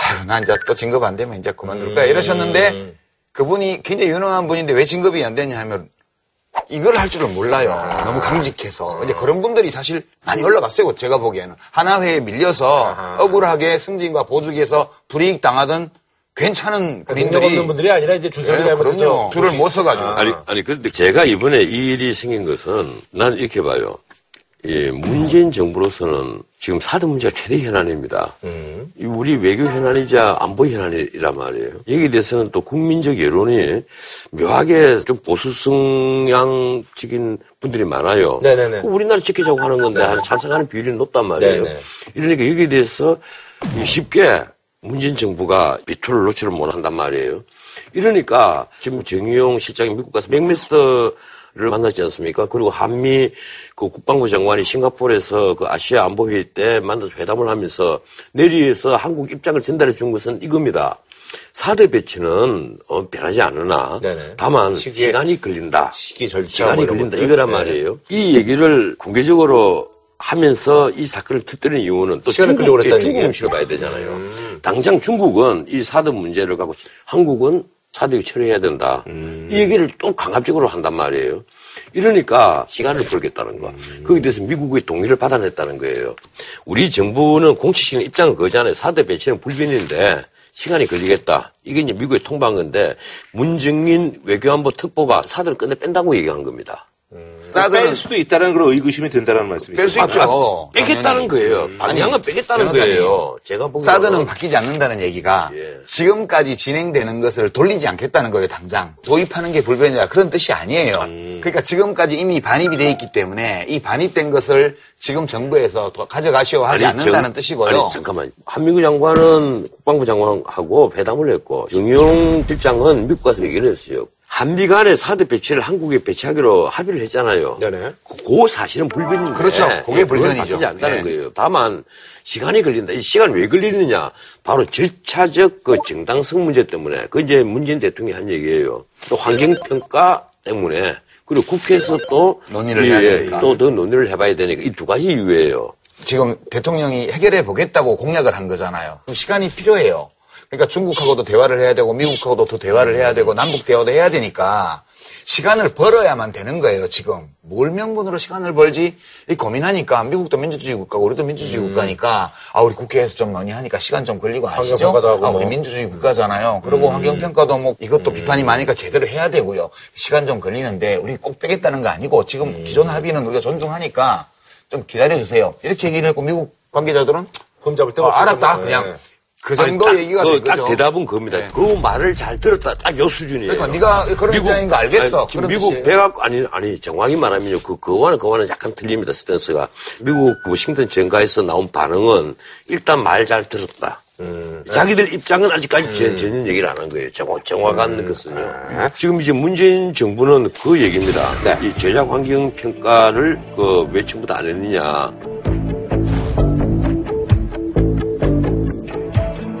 아유, 나 이제 또 진급 안 되면 이제 그만둘 거야. 음. 이러셨는데 그분이 굉장히 유능한 분인데 왜 진급이 안 되냐 하면 이걸 할 줄을 몰라요. 너무 강직해서. 근데 그런 분들이 사실 많이 올라갔어요. 제가 보기에는. 하나회에 밀려서 억울하게 승진과 보직에서 불이익 당하던 괜찮은 능력 군인들이 없는 분들이 아니라 이제 주석이 네, 그럼요. 줄을 못 서가지고. 아니, 아니, 그런데 제가 이번에 이 일이 생긴 것은 난 이렇게 봐요. 예, 문재인 정부로서는 지금 사드 문제가 최대 현안입니다. 이 우리 외교 현안이자 안보 현안이란 말이에요. 여기에 대해서는 또 국민적 여론이 묘하게 좀 보수 성향적인 분들이 많아요. 네네네. 그 우리나라 지키자고 하는 건데 한 찬성하는 비율이 높단 말이에요. 네네. 이러니까 여기에 대해서 이 쉽게 문재인 정부가 미투를 놓지를 못한단 말이에요. 이러니까 지금 정의용 실장이 미국 가서 맥메스터 를 만났지 않습니까? 그리고 한미 그 국방부 장관이 싱가포르에서 그 아시아 안보회의 때 만나서 회담을 하면서 내리에서 한국 입장을 전달해 준 것은 이겁니다. 사드 배치는 어, 변하지 않으나 네네. 다만 시기에- 시간이 걸린다. 시기 절차 시간이 뭐 걸린다. 것들. 이거란 네. 말이에요. 이 얘기를 공개적으로 하면서 이 사건을 터뜨리는 이유는 또 중국, 그랬다는 중국? 음식을 봐야 되잖아요. 당장 중국은 이 사드 문제를 갖고 한국은 사드 처리해야 된다. 이 얘기를 또 강압적으로 한단 말이에요. 이러니까 시간을 벌겠다는 거. 거기에 대해서 미국의 동의를 받아냈다는 거예요. 우리 정부는 공식적인 입장은 그거잖아요. 사드 배치는 불변인데 시간이 걸리겠다. 이게 이제 미국에 통보한 건데 문정인 외교안보 특보가 사드를 끝내 뺀다고 얘기한 겁니다. 뺄 수도 있다는 그런 의구심이 든다는 말씀이시죠. 뺄수 있죠. 빼겠다는 당연히. 거예요. 방향은 빼겠다는 변호사님, 거예요. 제가 보기에는. 사드는 바뀌지 않는다는 얘기가 예. 지금까지 진행되는 것을 돌리지 않겠다는 거예요, 당장. 도입하는 게 불변이다. 그런 뜻이 아니에요. 음. 그러니까 지금까지 이미 반입이 돼 있기 때문에 이 반입된 것을 지금 정부에서 더 가져가시오 하지 아니, 않는다는 정- 뜻이고요. 아니, 잠깐만. 한민구 장관은 국방부 장관하고 회담을 했고, 정용 실장은 미국 가서 얘기를 했어요. 한미 간의 사드 배치를 한국에 배치하기로 합의를 했잖아요. 네네. 그 사실은 불변인데. 그렇죠. 그게 예, 그건 불변이죠. 바뀌지 않다는 네. 거예요. 다만 시간이 걸린다. 이 시간 왜 걸리느냐? 바로 절차적 그 정당성 문제 때문에. 그 이제 문재인 대통령이 한 얘기예요. 또 환경평가 때문에. 그리고 국회에서 또 논의를 해야 되니까. 또더 논의를 해봐야 되니까 이 두 가지 이유예요. 지금 대통령이 해결해 보겠다고 공약을 한 거잖아요. 그럼 시간이 필요해요. 그러니까 중국하고도 대화를 해야 되고 미국하고도 더 대화를 해야 되고 남북 대화도 해야 되니까 시간을 벌어야만 되는 거예요, 지금. 뭘 명분으로 시간을 벌지? 이 고민하니까 미국도 민주주의 국가고 우리도 민주주의 국가니까 아, 우리 국회에서 좀 논의하니까 시간 좀 걸리고 아시죠? 아, 우리 뭐. 민주주의 국가잖아요. 그리고 환경평가도 뭐 이것도 비판이 많으니까 제대로 해야 되고요. 시간 좀 걸리는데 우리 꼭 빼겠다는 거 아니고 지금 기존 합의는 우리가 존중하니까 좀 기다려주세요. 이렇게 얘기를 했고 미국 관계자들은 흠잡을 데가 어. 알았다 네. 그냥 그 정도 아니, 딱 얘기가 그, 된 딱. 대답은 그겁니다. 네. 그 말을 잘 들었다. 딱 요 수준이에요. 그러니까 네가 그런 입장인 거 알겠어. 아니, 지금 미국. 백악 아니 아니 정확히 말하면요. 그 그와는 그와는 약간 틀립니다. 스탠스가 미국 그 워싱턴 정가에서 나온 반응은 일단 말 잘 들었다. 음. 자기들 입장은 아직까지 전- 전혀 얘기를 안 한 거예요. 정확, 정확한 것은요. 아. 지금 이제 문재인 정부는 그 얘기입니다. 네. 이 제작 환경 평가를 그왜 처음부터 안 했느냐.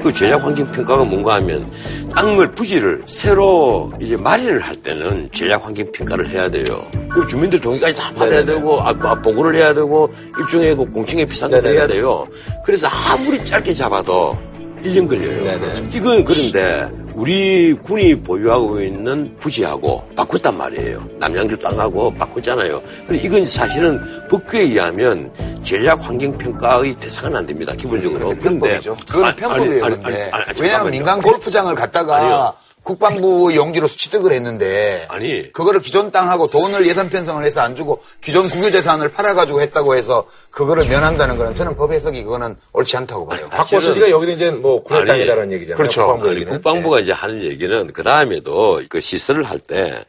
그 제작 환경 평가가 뭔가 하면 땅을 부지를 새로 이제 마련을 할 때는 제작 환경 평가를 해야 돼요. 그 주민들 동의까지 다 받아야 네네네. 되고 아, 아, 보고를 해야 되고 일종의 그 공청회 것도 네네네. 해야 돼요. 그래서 아무리 짧게 잡아도 1년 걸려요. 네네. 이건 그런데 우리 군이 보유하고 있는 부지하고 바꿨단 말이에요. 남양주 땅하고 바꿨잖아요. 이건 사실은 법규에 의하면 전략 환경 평가의 대상은 안 됩니다. 기본적으로. 그런데 편법이죠. 그건 편법이에요. 아니, 근데. 아니, 아니, 왜냐하면. 민간 골프장을 갖다가 아니요. 국방부 용지로 취득을 했는데 아니. 그거를 기존 땅하고 돈을 예산 편성을 해서 안 주고 기존 국유 재산을 팔아가지고 했다고 해서 그거를 면한다는 거는 저는 법 해석이 그거는 옳지 않다고 봐요. 박보슬이가 여기는 이제 뭐 군의 아니, 땅이다라는 얘기잖아요. 그렇죠. 국방부 아니. 국방부가 이제 하는 얘기는 그 다음에도 그 시설을 할 때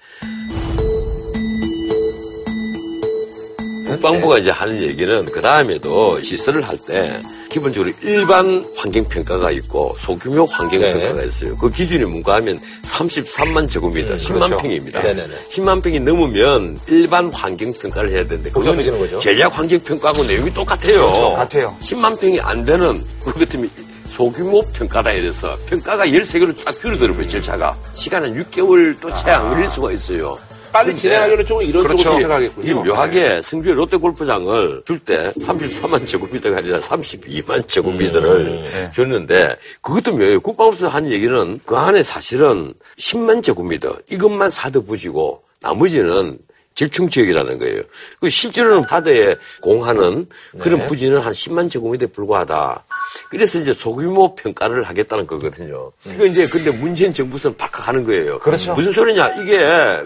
국방부가 이제 하는 얘기는 그 다음에도 시설을 할 때 기본적으로 일반 환경평가가 있고 소규모 환경평가가 네. 있어요. 그 기준이 뭔가 하면 33만 제곱미터, 10만 그렇죠. 평입니다. 네네네. 10만 평이 넘으면 일반 환경평가를 해야 되는데 그건 거죠? 전략 환경평가하고 내용이 똑같아요. 그렇죠. 같아요. 10만 평이 안 되는 그것 때문에 소규모 평가다 이래서 평가가 13개로 딱 줄어들어요 절차가 시간은 6개월 또 채 안 걸릴 수가 있어요 빨리 진행하기는 좀 이런 그렇죠. 쪽으로 이 생각하겠군요. 묘하게 성주의 롯데 골프장을 줄 때 34만 제곱미터가 아니라 32만 제곱미터를 음. 줬는데 그것도 묘해요. 국방부에서 한 얘기는 그 안에 사실은 10만 제곱미터 이것만 사드 부지고 나머지는 절충 지역이라는 거예요. 그 실제로는 바다에 공하는 그런 부지는 한 10만 제곱미터에 불과하다. 그래서 이제 소규모 평가를 하겠다는 거거든요. 이거 이제 근데 문재인 정부에서는 박학하는 거예요. 그렇죠. 무슨 소리냐? 이게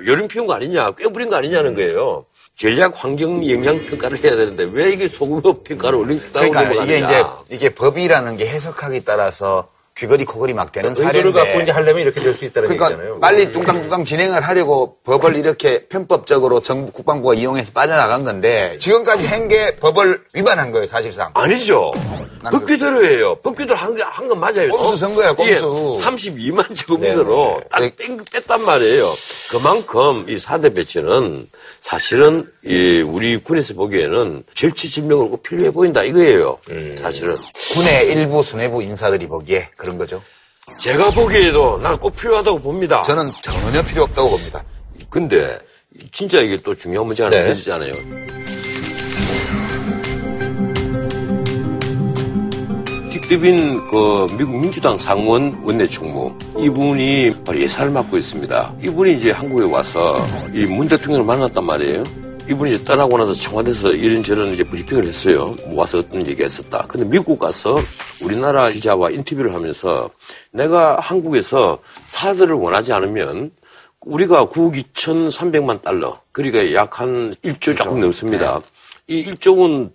여름 피운 거 아니냐? 꽤 부린 거 아니냐는 거예요. 전략 환경 영향 평가를 해야 되는데 왜 이게 소규모 평가를 올린다고 그러니까? 이게 이제 이게 법이라는 게 해석하기에 따라서 귀걸이 코걸이 막 되는 의도를 사례인데 갖고 이제 하려면 이렇게 될 수 있다는 그러니까 얘기잖아요. 빨리 뚱땅뚱땅 진행을 하려고 법을 이렇게 편법적으로 정부 국방부가 이용해서 빠져나간 건데 지금까지 한 게 법을 위반한 거예요 사실상. 아니죠. 법규대로예요. 법규대로 한 거, 한거 맞아요. 꼼수 선 거예요, 꼼수. 32만 제곱미터로 네, 딱 네. 뺀, 뺐단 말이에요. 그만큼 이 사대 배치는 사실은 이 우리 군에서 보기에는 절치증명을 꼭 필요해 보인다 이거예요. 음. 사실은. 군의 일부 수뇌부 인사들이 보기에 그런 거죠. 제가 보기에도 나는 꼭 필요하다고 봅니다. 저는 전혀 필요 없다고 봅니다. 근데 진짜 이게 또 중요한 문제가 하나 네. 터지잖아요. 딕드빈 그 미국 민주당 상원 원내총무 이분이 바로 예산을 맡고 있습니다. 이분이 이제 한국에 와서 이 문 대통령을 만났단 말이에요. 이분이 이제 떠나고 나서 청와대에서 이런저런 이제 브리핑을 했어요. 뭐 와서 어떤 얘기 했었다. 근데 미국 가서 우리나라 기자와 인터뷰를 하면서 내가 한국에서 사들을 원하지 않으면 우리가 9억 2,300만 달러, 그러니까 약 한 1조 조금 넘습니다. 이 1조는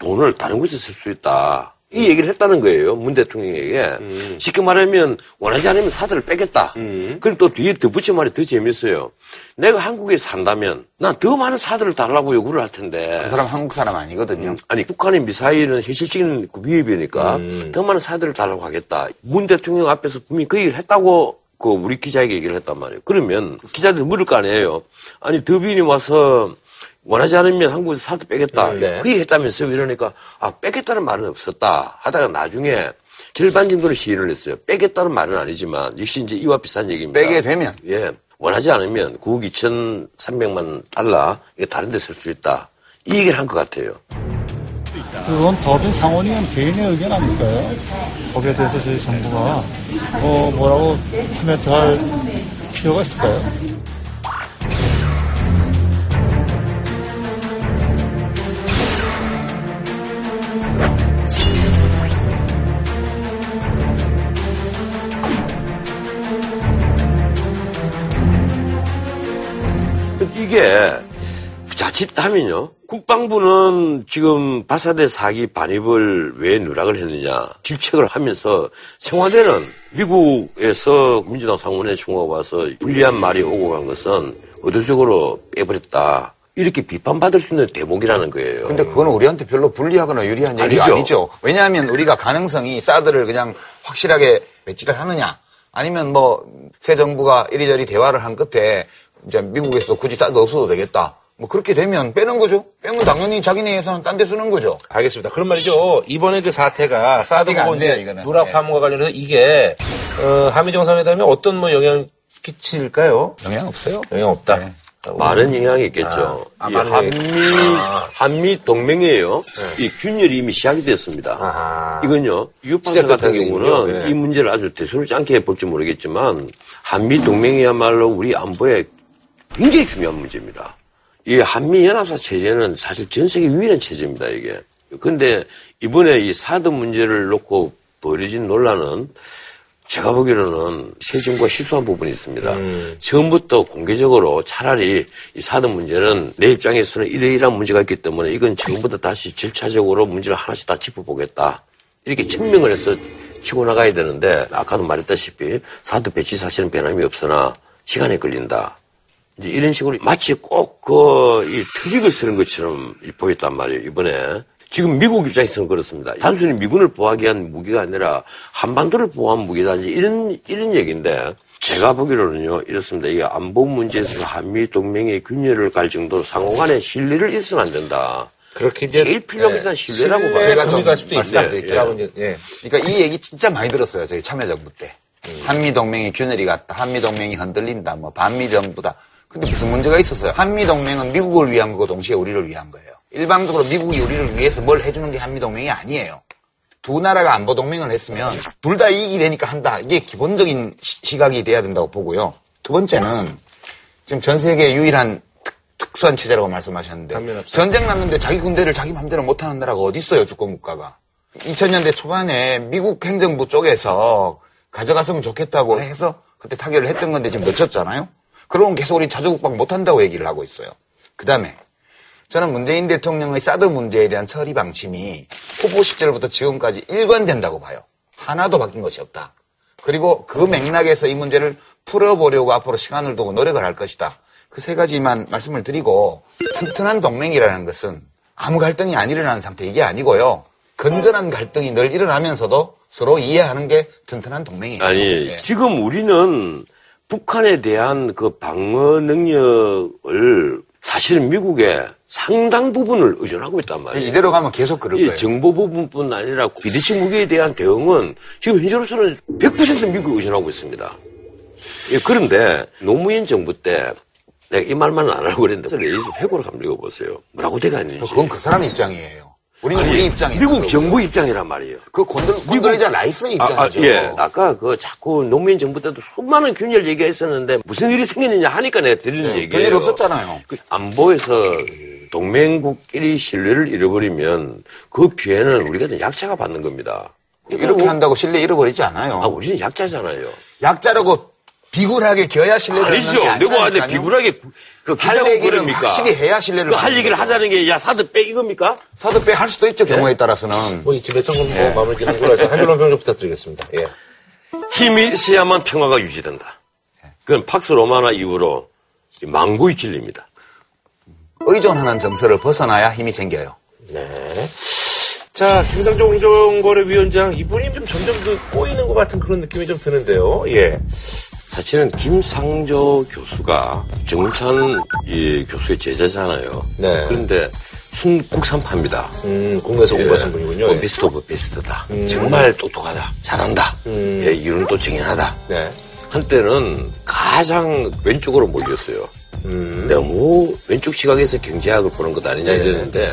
돈을 다른 곳에 쓸 수 있다. 이 얘기를 했다는 거예요. 문 대통령에게. 쉽게 말하면 원하지 않으면 사들을 빼겠다. 그럼 또 뒤에 덧붙인 말이 더 재밌어요. 내가 한국에 산다면 난 더 많은 사들을 달라고 요구를 할 텐데. 그 사람 한국 사람 아니거든요. 아니 북한의 미사일은 현실적인 그 위협이니까 더 많은 사들을 달라고 하겠다. 문 대통령 앞에서 분명히 그 얘기를 했다고 그 우리 기자에게 얘기를 했단 말이에요. 그러면 기자들이 물을 거 아니에요. 아니 더빈이 와서 원하지 않으면 한국에서 사드 빼겠다. 네. 그 얘기 했다면서요. 이러니까 아 빼겠다는 말은 없었다. 하다가 나중에 절반 정도는 시위를 했어요. 빼겠다는 말은 아니지만 역시 이제 이와 비슷한 얘기입니다. 빼게 되면 예. 원하지 않으면 9억 2,300만 달러 이게 다른 데 쓸 수 있다. 이 얘기를 한 것 같아요. 그건 법인 상원의원 개인의 의견 아닐까요? 법에 대해서 저희 정부가 뭐 뭐라고 코멘트 할 필요가 있을까요? 이게 자칫하면요. 국방부는 지금 바사대 사기 반입을 왜 누락을 했느냐 질책을 하면서 청와대는 미국에서 민주당 상원에 총회가 와서 불리한 말이 오고 간 것은 의도적으로 빼버렸다. 이렇게 비판받을 수 있는 대목이라는 거예요. 근데 그거는 우리한테 별로 불리하거나 유리한 얘기가 아니죠. 아니죠. 왜냐하면 우리가 가능성이 사드를 그냥 확실하게 배치를 하느냐 아니면 뭐 새 정부가 이리저리 대화를 한 끝에 이제 미국에서 굳이 사드 없어도 되겠다. 뭐 그렇게 되면 빼는 거죠. 빼면 당연히 자기네 예산은 딴 데 쓰는 거죠. 알겠습니다. 그런 말이죠. 이번에 그 사태가 사드 이거는. 누락 네. 파문과 관련해서 이게 어, 한미 정상회담에 어떤 뭐 영향 끼칠까요? 영향 없어요. 영향 없다. 네. 어, 많은 영향이 있겠죠. 아, 이 많은 한미 아. 한미 동맹이에요. 이 균열이 이미 시작이 됐습니다. 아하. 이건요. 유판사 같은 경우는. 네. 이 문제를 아주 대수롭지 않게 볼지 모르겠지만 한미 동맹이야말로 우리 안보에 굉장히 중요한 문제입니다. 이 한미 연합사 체제는 사실 전 세계 유일한 체제입니다. 이게. 근데 이번에 이 사드 문제를 놓고 벌어진 논란은 제가 보기로는 새 정부가 실수한 부분이 있습니다. 음. 처음부터 공개적으로 차라리 이 사드 문제는 내 입장에서는 이러이러한 문제가 있기 때문에 이건 처음부터 다시 절차적으로 문제를 하나씩 다 짚어보겠다. 이렇게 증명을 해서 치고 나가야 되는데 아까도 말했다시피 사드 배치 사실은 변함이 없으나 시간이 걸린다. 이제 이런 식으로 마치 꼭그이 트릭을 쓰는 것처럼 보였단 말이에요 이번에 지금 미국 입장에서는 그렇습니다 단순히 미군을 보호하기 위한 무기가 아니라 한반도를 보호한 무기다 이제 이런 이런 얘기인데 제가 보기로는요 이렇습니다 이게 안보 문제에서 한미 동맹의 균열을 갈 정도로 상호 간에 신뢰를 있어서는 안 된다 그렇게 이제 제일 필요한 것은 신뢰라고 봐요. 제가 제가 좀좀갈 수도 있다. 이제 예. 그러니까 이 얘기 진짜 많이 들었어요. 저희 참여정부 때. 한미 동맹이 균열이 갔다. 한미 동맹이 흔들린다. 뭐 반미 정부다. 근데 무슨 문제가 있었어요? 한미 동맹은 미국을 위한 거고 동시에 우리를 위한 거예요. 일방적으로 미국이 우리를 위해서 뭘 해주는 게 한미 동맹이 아니에요. 두 나라가 안보 동맹을 했으면 둘 다 이익이 되니까 한다. 이게 기본적인 시- 시각이 돼야 된다고 보고요. 두 번째는 지금 전 세계 유일한 특, 특수한 체제라고 말씀하셨는데. 전쟁 났는데 자기 군대를 자기 맘대로 못하는 나라가 어디 있어요 주권 국가가 2000년대 초반에 미국 행정부 쪽에서 가져갔으면 좋겠다고 해서 그때 타결을 했던 건데 지금 늦췄잖아요 그러면 계속 우리 자주국방 못한다고 얘기를 하고 있어요 그 다음에 저는 문재인 대통령의 사드 문제에 대한 처리 방침이 후보 시절부터 지금까지 일관된다고 봐요 하나도 바뀐 것이 없다 그리고 그 맥락에서 이 문제를 풀어보려고 앞으로 시간을 두고 노력을 할 것이다. 그 세 가지만 말씀을 드리고 튼튼한 동맹이라는 것은 아무 갈등이 안 일어나는 상태 이게 아니고요. 건전한 갈등이 늘 일어나면서도 서로 이해하는 게 튼튼한 동맹이에요. 아니, 예. 지금 우리는 북한에 대한 그 방어 능력을 사실은 미국에 상당 부분을 의존하고 있단 말이에요. 이대로 가면 계속 그럴 이 거예요. 정보 부분뿐 아니라 비대치 무기에 대한 대응은 지금 현재로서는 100% 미국에 의존하고 있습니다. 예, 그런데 노무현 정부 때 내가 이 말만 안 하려고 그랬는데 라이스 회고록을 한번 읽어보세요. 뭐라고 돼가 있는지. 그건 그 사람 입장이에요. 우리는 아니, 우리 입장이에요. 미국 정부 입장이란 말이에요. 그 콘돌리자 라이스 아, 입장이죠. 아, 예. 아까 그 자꾸 노무현 정부 때도 수많은 균열 얘기했었는데 무슨 일이 생겼느냐 하니까 내가 드리는 얘기예요. 별일 없었잖아요. 그 안보에서 동맹국끼리 신뢰를 잃어버리면 그 피해는 우리가 약자가 받는 겁니다. 이렇게 한다고 신뢰 잃어버리지 않아요. 아, 우리는 약자잖아요. 약자라고 비굴하게 겨야 신뢰를 아니죠. 내가 아니라니까요. 비굴하게 그할 기자고 얘기를 그럽니까? 확실히 해야 신뢰를 그 할 얘기를 거죠. 하자는 게 야 사드 빼 이겁니까? 사드 빼 할 수도 있죠 경우에 따라서는 뭐 이쯤에서 뭐 마무리 짓는 거라서 한줄로 평좀 부탁드리겠습니다. 예. 힘이 있어야만 평화가 유지된다. 그건 팍스 로마나 이후로 이 망고의 진리입니다. 의존하는 정서를 벗어나야 힘이 생겨요. 네. 자, 김상조 공정거래위원장 이분이 좀 점점 그 꼬이는 것 같은 그런 느낌이 좀 드는데요. 예. 사실은 김상조 교수가 정운찬 이 교수의 제자잖아요. 네. 그런데 순 국산파입니다. 음, 국내에서 공부하신 분이군요. 뭐 예. best of best다. 정말 똑똑하다. 잘한다. 음. 예, 이론도 정연하다. 네. 한때는 가장 왼쪽으로 몰렸어요. 음. 너무 왼쪽 시각에서 경제학을 보는 것 아니냐 이랬는데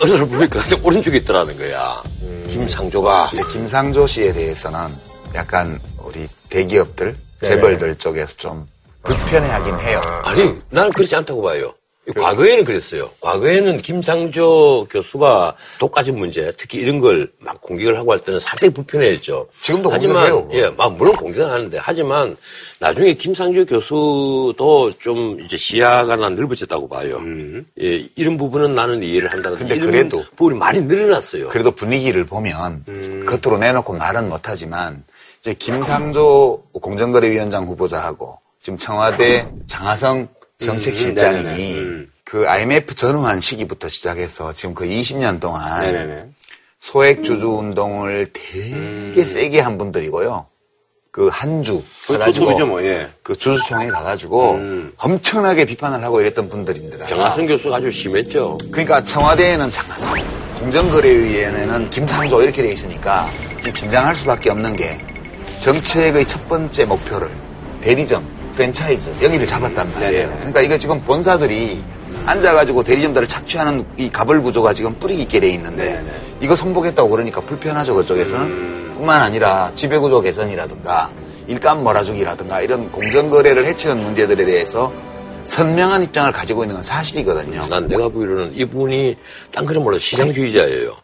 어느 날 보니까 오른쪽에 있더라는 거야. 음. 김상조가 이제 김상조 씨에 대해서는 약간 우리 대기업들, 네. 재벌들 쪽에서 좀 불편해하긴 해요. 아니, 나는 그렇지 않다고 봐요. 과거에는 그랬어요. 과거에는 김상조 교수가 독가진 문제, 특히 이런 걸 막 공격을 하고 할 때는 상당히 불편해했죠. 지금도 하지만, 공격해요, 그거. 예, 막 물론 공격은 하는데, 하지만 나중에 김상조 교수도 좀 이제 시야가 난 넓어졌다고 봐요. 예, 이런 부분은 나는 이해를 한다는데, 근데 이런 그래도- 부분이 많이 늘어났어요. 그래도 분위기를 보면 음. 겉으로 내놓고 말은 못하지만 이제 김상조 공정거래위원장 후보자하고 지금 청와대 장하성 정책실장이 음, 네네네. 음. 그 IMF 전후한 시기부터 시작해서 지금 그 20년 동안 네네네. 소액 주주 운동을 되게 세게 한 분들이고요. 그 한주 가가지고 그죠, 뭐, 예. 그 주주총회 가가지고 엄청나게 비판을 하고 이랬던 분들인데 정하성 교수가 아주 심했죠. 그러니까 청와대에는 장하성, 공정거래위원회는 김상조 이렇게 돼 있으니까 긴장할 수밖에 없는 게 정책의 첫 번째 목표를 대리점, 프랜차이즈 여기를 잡았단 말이에요. 네네. 그러니까 이거 지금 본사들이 앉아가지고 대리점들을 착취하는 이 가벌 구조가 지금 뿌리 있게 돼 있는데 네네. 이거 선복했다고 그러니까 불편하죠 그쪽에서는 뿐만 아니라 지배구조 개선이라든가 일감 몰아주기라든가 이런 공정거래를 해치는 문제들에 대해서 선명한 입장을 가지고 있는 건 사실이거든요. 난 내가 보기로는 이분이 딴 그런 몰라 시장주의자예요.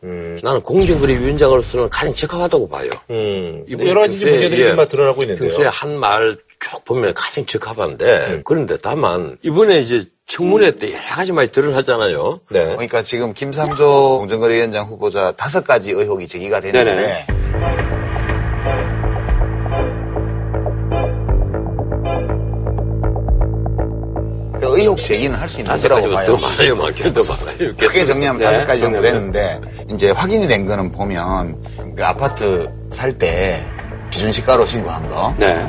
나는 공정거래위원장으로서는 가장 적합하다고 봐요. 음. 이분 여러 가지 문제들이 예, 드러나고 있는데요. 평소에 한말 쭉 보면 가장 적합한데 그런데 다만 이번에 이제 청문회 때 여러 가지 많이 드러나잖아요. 네. 그러니까 지금 김상조 공정거래위원장 후보자 다섯 가지 의혹이 제기가 되는데 네네. 의혹 제기는 할 수 있는 거라고 더 봐요. 많아요, 많게 더 많아요. 크게 정리하면 네, 다섯 가지 정도. 되는데 이제 확인이 된 거는 보면 그 아파트 살 때 기준 시가로 신고한 거 네.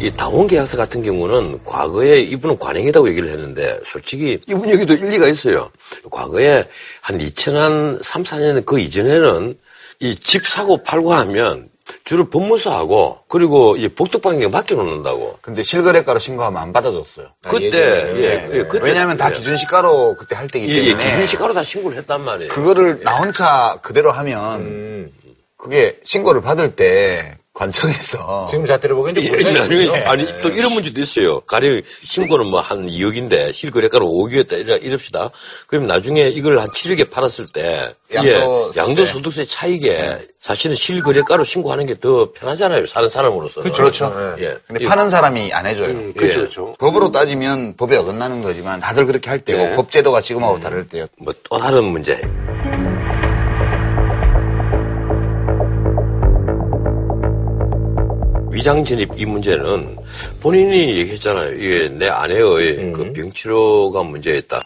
이 다원 계약서 같은 경우는 과거에 이분은 관행이라고 얘기를 했는데 솔직히 이분 얘기도 일리가 있어요. 과거에 한 2003, 4년 그 이전에는 이 집 사고 팔고 하면 주로 법무사하고 그리고 이 복덕방에 맡겨놓는다고. 근데 실거래가로 신고하면 안 받아줬어요. 그때 예전에는. 예, 예, 그때 왜냐하면 다 예. 기준 시가로 그때 할 때기 예, 예, 때문에 기준 시가로 다 신고를 했단 말이에요. 그거를 나 혼자 그대로 하면 음. 그게 신고를 받을 때 관청에서 지금 자태를 보기엔 좀 예, 나중에 아니 있군요. 또 이런 문제도 있어요. 가령 신고는 뭐 한 2억인데 실거래가는 5억이었다 이래- 이럽시다. 그럼 나중에 이걸 한 7억에 팔았을 때 양도세. 예, 양도소득세 차익에 사실은 실거래가로 신고하는 게 더 편하잖아요. 사는 사람으로서는. 그렇죠. 예. 근데 파는 사람이 안 해줘요. 그렇죠, 예. 그렇죠. 법으로 따지면 법에 어긋나는 거지만 다들 그렇게 할 때고 네. 법제도가 지금하고 다를 때요. 뭐 또 다른 문제. 위장 전입 이 문제는 본인이 얘기했잖아요. 이게 내 아내의 그 병치료가 문제였다.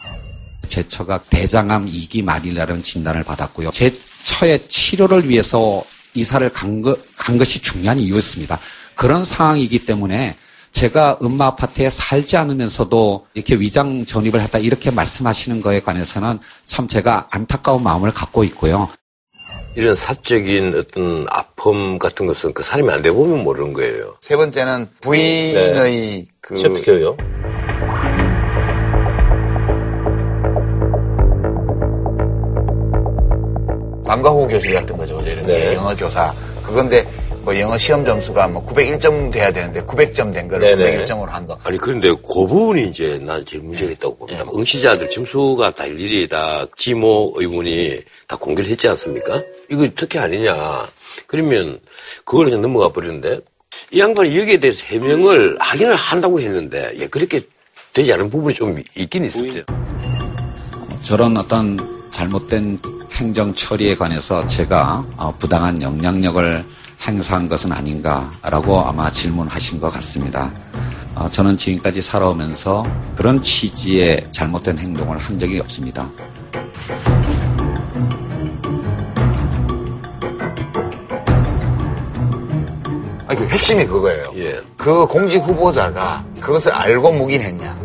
제 처가 대장암 2기 말이라는 진단을 받았고요. 제 처의 치료를 위해서 이사를 간, 것, 간 것이 중요한 이유였습니다. 그런 상황이기 때문에 제가 음마 아파트에 살지 않으면서도 이렇게 위장 전입을 했다 이렇게 말씀하시는 거에 관해서는 참 제가 안타까운 마음을 갖고 있고요. 이런 사적인 어떤 아픔 같은 것은 그 사람이 안 돼 보면 모르는 거예요. 세 번째는 부인의 그 어떻게요? 방과 후 교실 같은 거죠. 이런 게 네. 영어 교사. 그건데 뭐 영어 시험 점수가 뭐 901점 돼야 되는데 900점 된 거를 네네. 901점으로 한 거. 아니 그런데 그 부분이 이제 난 제일 문제가 있다고 봅니다. 응시자들 점수가 다 일일이 다 지모 의문이 다 공개를 했지 않습니까? 이거 특혜 아니냐? 그러면 그걸 그냥 넘어가 버리는데 이 양반이 여기에 대해서 해명을 하기는 한다고 했는데 예 그렇게 되지 않은 부분이 좀 있긴 있었죠. 저런 어떤 잘못된 행정 처리에 관해서 제가 어, 부당한 영향력을 행사한 것은 아닌가라고 아마 질문하신 것 같습니다. 어, 저는 지금까지 살아오면서 그런 취지의 잘못된 행동을 한 적이 없습니다. 핵심이 그거예요. 예. 그 공직 후보자가 그것을 알고 묵인했냐?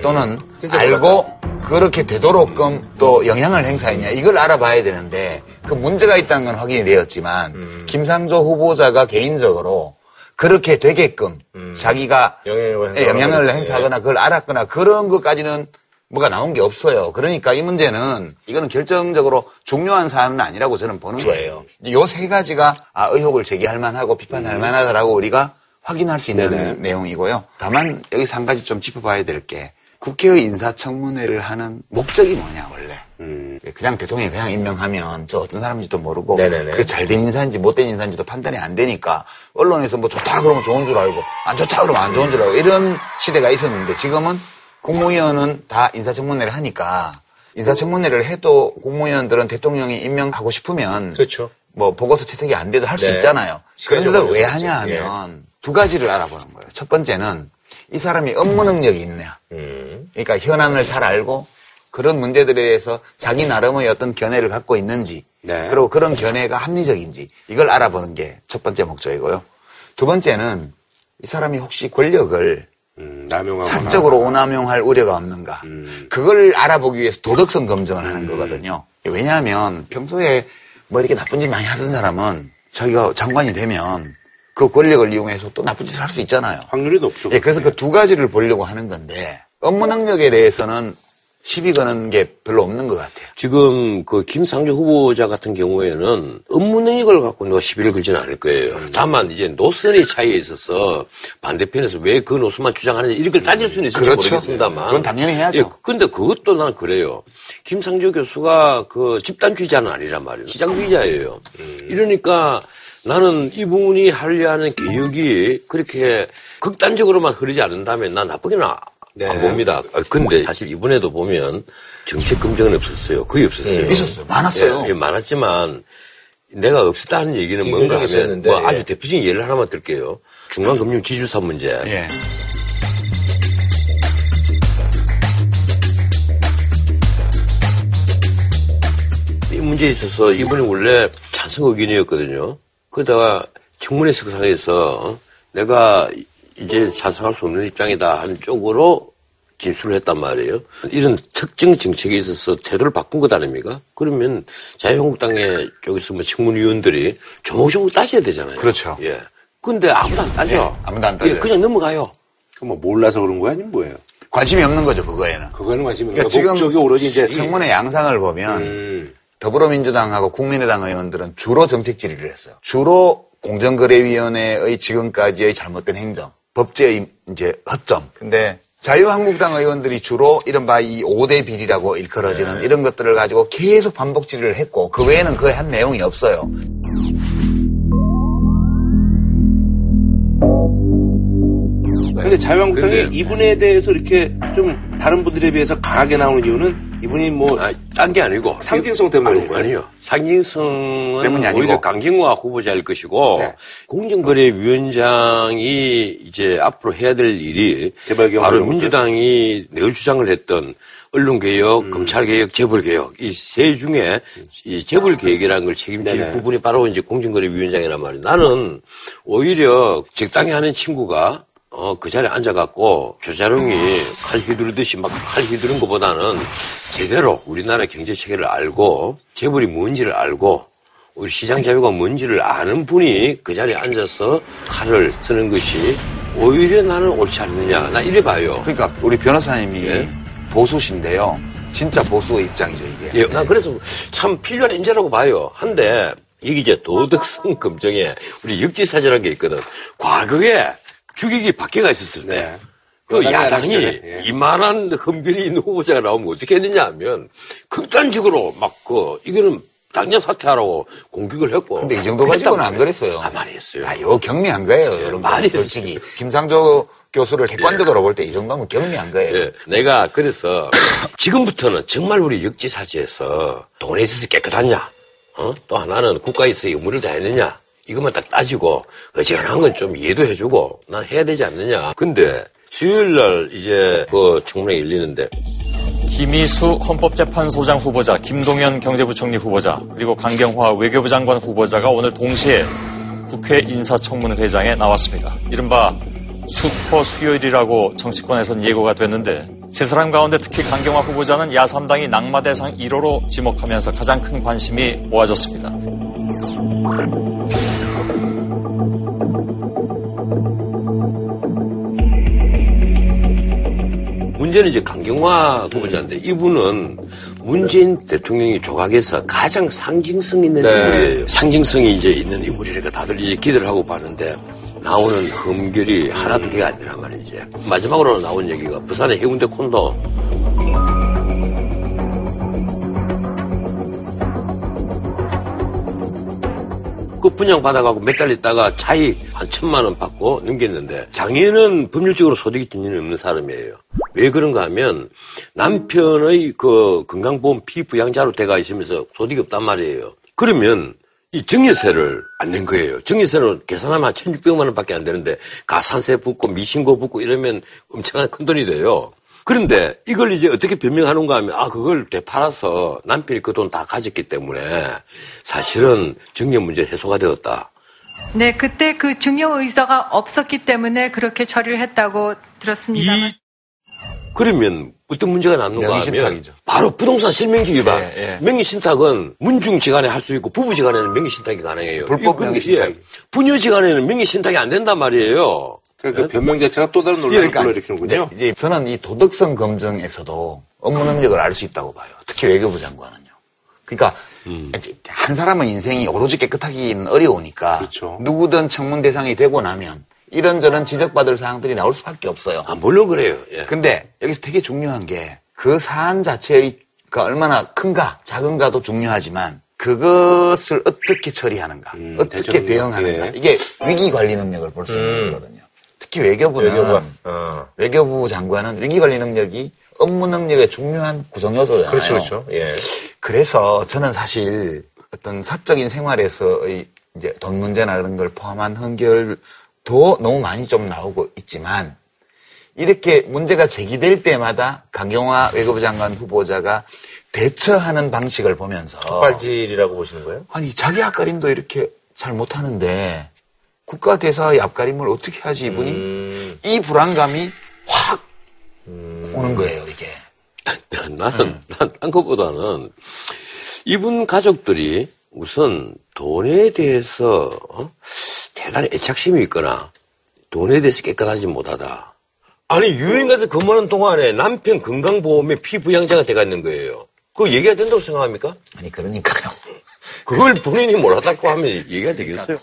또는 진짜 알고 그렇게 되도록끔 또 영향을 행사했냐? 이걸 알아봐야 되는데 그 문제가 있다는 건 확인이 되었지만 김상조 후보자가 개인적으로 그렇게 되게끔 자기가 영향력을 예, 영향을 행사하거나. 행사하거나 그걸 알았거나 그런 것까지는 뭐가 나온 게 없어요. 그러니까 이 문제는 이거는 결정적으로 중요한 사안은 아니라고 저는 보는 거예요. 요 세 가지가 아, 의혹을 제기할 만하고 비판할 만하다라고 우리가 확인할 수 있는 네네. 내용이고요. 다만 여기서 한 가지 좀 짚어봐야 될 게 국회의 인사청문회를 하는 목적이 뭐냐 원래. 그냥 대통령이 그냥 임명하면 저 어떤 사람인지도 모르고. 그 잘 된 인사인지 못 된 인사인지도 판단이 안 되니까 언론에서 뭐 좋다 그러면 좋은 줄 알고 안 좋다 그러면 안 좋은 줄 알고 이런 시대가 있었는데 지금은 국무위원은 다 인사청문회를 하니까 인사청문회를 해도 국무위원들은 대통령이 임명하고 싶으면 그렇죠. 뭐 보고서 채택이 안 돼도 할수 네. 있잖아요. 그런데 왜. 하냐 하면 두 가지를 알아보는 거예요. 첫 번째는 이 사람이 업무 능력이 있냐. 음. 그러니까 현안을 잘 알고 그런 문제들에 대해서 자기 나름의 어떤 견해를 갖고 있는지 네. 그리고 그런 견해가 합리적인지 이걸 알아보는 게 첫 번째 목적이고요. 두 번째는 이 사람이 혹시 권력을 음. 사적으로 오남용할 우려가 없는가. 그걸 알아보기 위해서 도덕성 검증을 하는 거거든요. 왜냐하면 평소에 뭐 이렇게 나쁜 짓 많이 하던 사람은 자기가 장관이 되면 그 권력을 이용해서 또 나쁜 짓을 할 수 있잖아요. 확률이 높죠. 예, 그래서 그 두 가지를 보려고 하는 건데 업무 능력에 대해서는 시비 거는 게 별로 없는 것 같아요. 지금 그 김상조 후보자 같은 경우에는 업무 능력을 갖고 누가 시비를 걸지는 않을 거예요. 다만 이제 노선의 차이에 있어서 반대편에서 왜 그 노선만 주장하는지 이런 걸 따질 수는 있을지 그렇죠. 모르겠습니다만. 그건 당연히 해야죠. 예, 근데 그것도 나는 그래요. 김상조 교수가 그 집단주의자는 아니란 말이에요. 시장주의자예요. 이러니까 나는 이분이 하려 하는 개혁이 그렇게 극단적으로만 흐르지 않는다면 난 나쁘게는 아- 네. 안 봅니다. 아, 근데 사실 이번에도 보면 정책 검증은 없었어요. 거의 없었어요. 네, 있었어요. 많았어요. 예, 예, 많았지만 내가 없었다 하는 얘기는 뭔가 하면 있었는데, 뭐 예. 아주 대표적인 예를 하나만 들게요. 중간금융 지주사 문제. 예. 이 문제에 있어서 이번에 원래 찬성 의견이었거든요. 그러다가 청문회 석상에서 내가 이제 찬성할 수 없는 입장이다 하는 쪽으로 진술을 했단 말이에요. 이런 특정 정책에 있어서 태도를 바꾼 것 아닙니까? 그러면 자유한국당의 쪽에서 뭐 청문위원들이 조목조목 따져야 되잖아요. 그렇죠. 예. 근데 아무도 안 따져. 예, 아무도 안 따져요. 예, 그냥 넘어가요. 그럼 뭐 몰라서 그런 거야 아니면 뭐예요? 관심이 없는 거죠, 그거에는. 그거는 관심이 그러니까 없는 지금 목적이 오로지 이제 청문회 양상을 보면 음. 더불어민주당하고 국민의당 의원들은 주로 정책 질의를 했어요. 주로 공정거래위원회의 지금까지의 잘못된 행정, 법제의 이제 허점. 근데 자유한국당 의원들이 주로 이른바 이 5대 비리라고 일컬어지는 이런 것들을 가지고 계속 반복 질의를 했고 그 외에는 거의 한 내용이 없어요. 근데 자유한국당이 근데- 이분에 대해서 이렇게 좀 다른 분들에 비해서 강하게 나오는 이유는 이분이 뭐 아, 딴게 아니고. 상징성 때문에 아니? 아니요. 상징성은 때문이 아니고. 오히려 강경화 후보자일 것이고 네. 공정거래위원장이 이제 앞으로 해야 될 일이 바로? 민주당이 늘 주장을 했던 언론개혁, 음. 검찰개혁, 재벌개혁 이 세 중에 이 재벌개혁이라는 걸 책임질 네네. 부분이 바로 이제 공정거래위원장이란 말이에요. 나는 오히려 적당히 하는 친구가 어, 그 자리에 앉아갖고 조자룡이 칼 휘두르듯이 막 칼 휘두른 것보다는 제대로 우리나라 경제 체계를 알고 재벌이 뭔지를 알고 우리 시장 자유가 뭔지를 아는 분이 그 자리에 앉아서 칼을 쓰는 것이 오히려 나는 옳지 않느냐. 나 이래 봐요. 그러니까 우리 변호사님이 예. 보수신데요. 진짜 보수 입장이죠 이게. 예, 난 그래서 참 필요한 인재라고 봐요. 한데 이게 이제 도덕성 검증에 우리 역지사지라는 게 있거든. 과거에 죽이기 박해가 있었을 때. 네. 그 야당이. 예. 이만한 흠결이 있는 후보자가 나오면 어떻게 했느냐 하면 극단적으로 막 그 이거는 당장 사퇴하라고 공격을 했고. 근데 이 정도 가지고는 안 그랬어요. 아, 많이 했어요. 아, 요 경미한 거예요. 여러분. 많이 솔직히. 김상조 교수를 객관적으로 볼때 이 정도면 경미한 거예요. 예, 내가 그래서 지금부터는 정말 우리 역지사지에서 돈에 있어서 깨끗하냐, 어? 또 하나는 국가에서 의무를 다했느냐, 이것만 딱 따지고 어지간한 건 좀 이해도 해주고 난 해야 되지 않느냐. 근데 수요일 날 이제 그 청문회 열리는데 김희수 헌법재판소장 후보자, 김동연 경제부총리 후보자, 그리고 강경화 외교부 장관 후보자가 오늘 동시에 국회 인사청문회장에 나왔습니다. 이른바 슈퍼 수요일이라고 정치권에선 예고가 됐는데 세 사람 가운데 특히 강경화 후보자는 야3당이 낙마 대상 1호로 지목하면서 가장 큰 관심이 모아졌습니다. 문제는 이제 강경화 후보자인데 이분은 문재인 대통령이 조각에서 가장 상징성 있는 네. 인물이에요. 상징성이 이제 있는 인물이니까 다들 이제 기대를 하고 봤는데 나오는 흠결이 하나 두 개가 아니란 말이지. 마지막으로 나온 얘기가 부산의 해운대 콘도 그 분양 받아가고 몇 달 있다가 차익 한 천만 원 받고 넘겼는데 장애는 법률적으로 소득이 전혀 없는 사람이에요. 왜 그런가 하면 남편의 그 건강보험 피부양자로 돼가 있으면서 소득이 없단 말이에요. 그러면 이 증여세를 안 낸 거예요. 증여세는 계산하면 한 1,600만 원밖에 안 되는데 가산세 붙고 미신고 붙고 이러면 엄청난 큰 돈이 돼요. 그런데 이걸 이제 어떻게 변명하는가 하면 아 그걸 되팔아서 남편이 그 돈 다 가졌기 때문에 사실은 증여 문제 해소가 되었다. 네, 그때 그 중요 의사가 없었기 때문에 그렇게 처리를 했다고 들었습니다만. 그러면 어떤 문제가 남는가 하면 명의신탁이죠. 바로 부동산 실명기 위반. 예, 예. 명의신탁은 문중지간에 할 수 있고 부부지간에는 명의신탁이 가능해요. 불법 명의신탁. 예, 부녀지간에는 명의신탁이 안 된단 말이에요. 그러니까 그 변명 자체가 또 다른 논란을 불러일으키는군요. 이제 저는 이 도덕성 검증에서도 업무 능력을 알 수 있다고 봐요. 특히 외교부 장관은요. 그러니까 이제 한 사람의 인생이 오로지 깨끗하기는 어려우니까 그렇죠. 누구든 청문 대상이 되고 나면 이런저런 지적받을 사항들이 나올 수밖에 없어요. 아, 물론 그래요. 예. 근데 여기서 되게 중요한 게 그 사안 자체의 그 얼마나 큰가 작은가도 중요하지만 그것을 어떻게 처리하는가, 음, 어떻게 대처 대응하는가 예. 이게 위기 관리 능력을 볼 수 있는 거거든요. 특히 외교부는 외교관. 어. 외교부 장관은 위기 관리 능력이 업무 능력의 중요한 구성 요소잖아요. 그렇죠, 그렇죠. 예. 그래서 저는 사실 어떤 사적인 생활에서의 이제 돈 문제나 이런 걸 포함한 헌결도 너무 많이 좀 나오고 있지만 이렇게 문제가 제기될 때마다 강경화 외교부 장관 후보자가 대처하는 방식을 보면서 빨질이라고 보시는 거예요? 아니 자기 앞가림도 이렇게 잘 못하는데 국가 대사의 앞가림을 어떻게 하지 이분이 음. 이 불안감이 확 오는 거예요 이게 나는, 난, 딴 것보다는 이분 가족들이 우선 돈에 대해서, 어? 대단히 애착심이 있거나 돈에 대해서 깨끗하지 못하다. 아니, 유행 가서 근무하는 동안에 남편 건강보험에 피부 양자가 돼가 있는 거예요. 그거 얘기가 된다고 생각합니까? 아니 그러니까요 그걸 본인이 몰랐다고 하면 얘기가 되겠어요?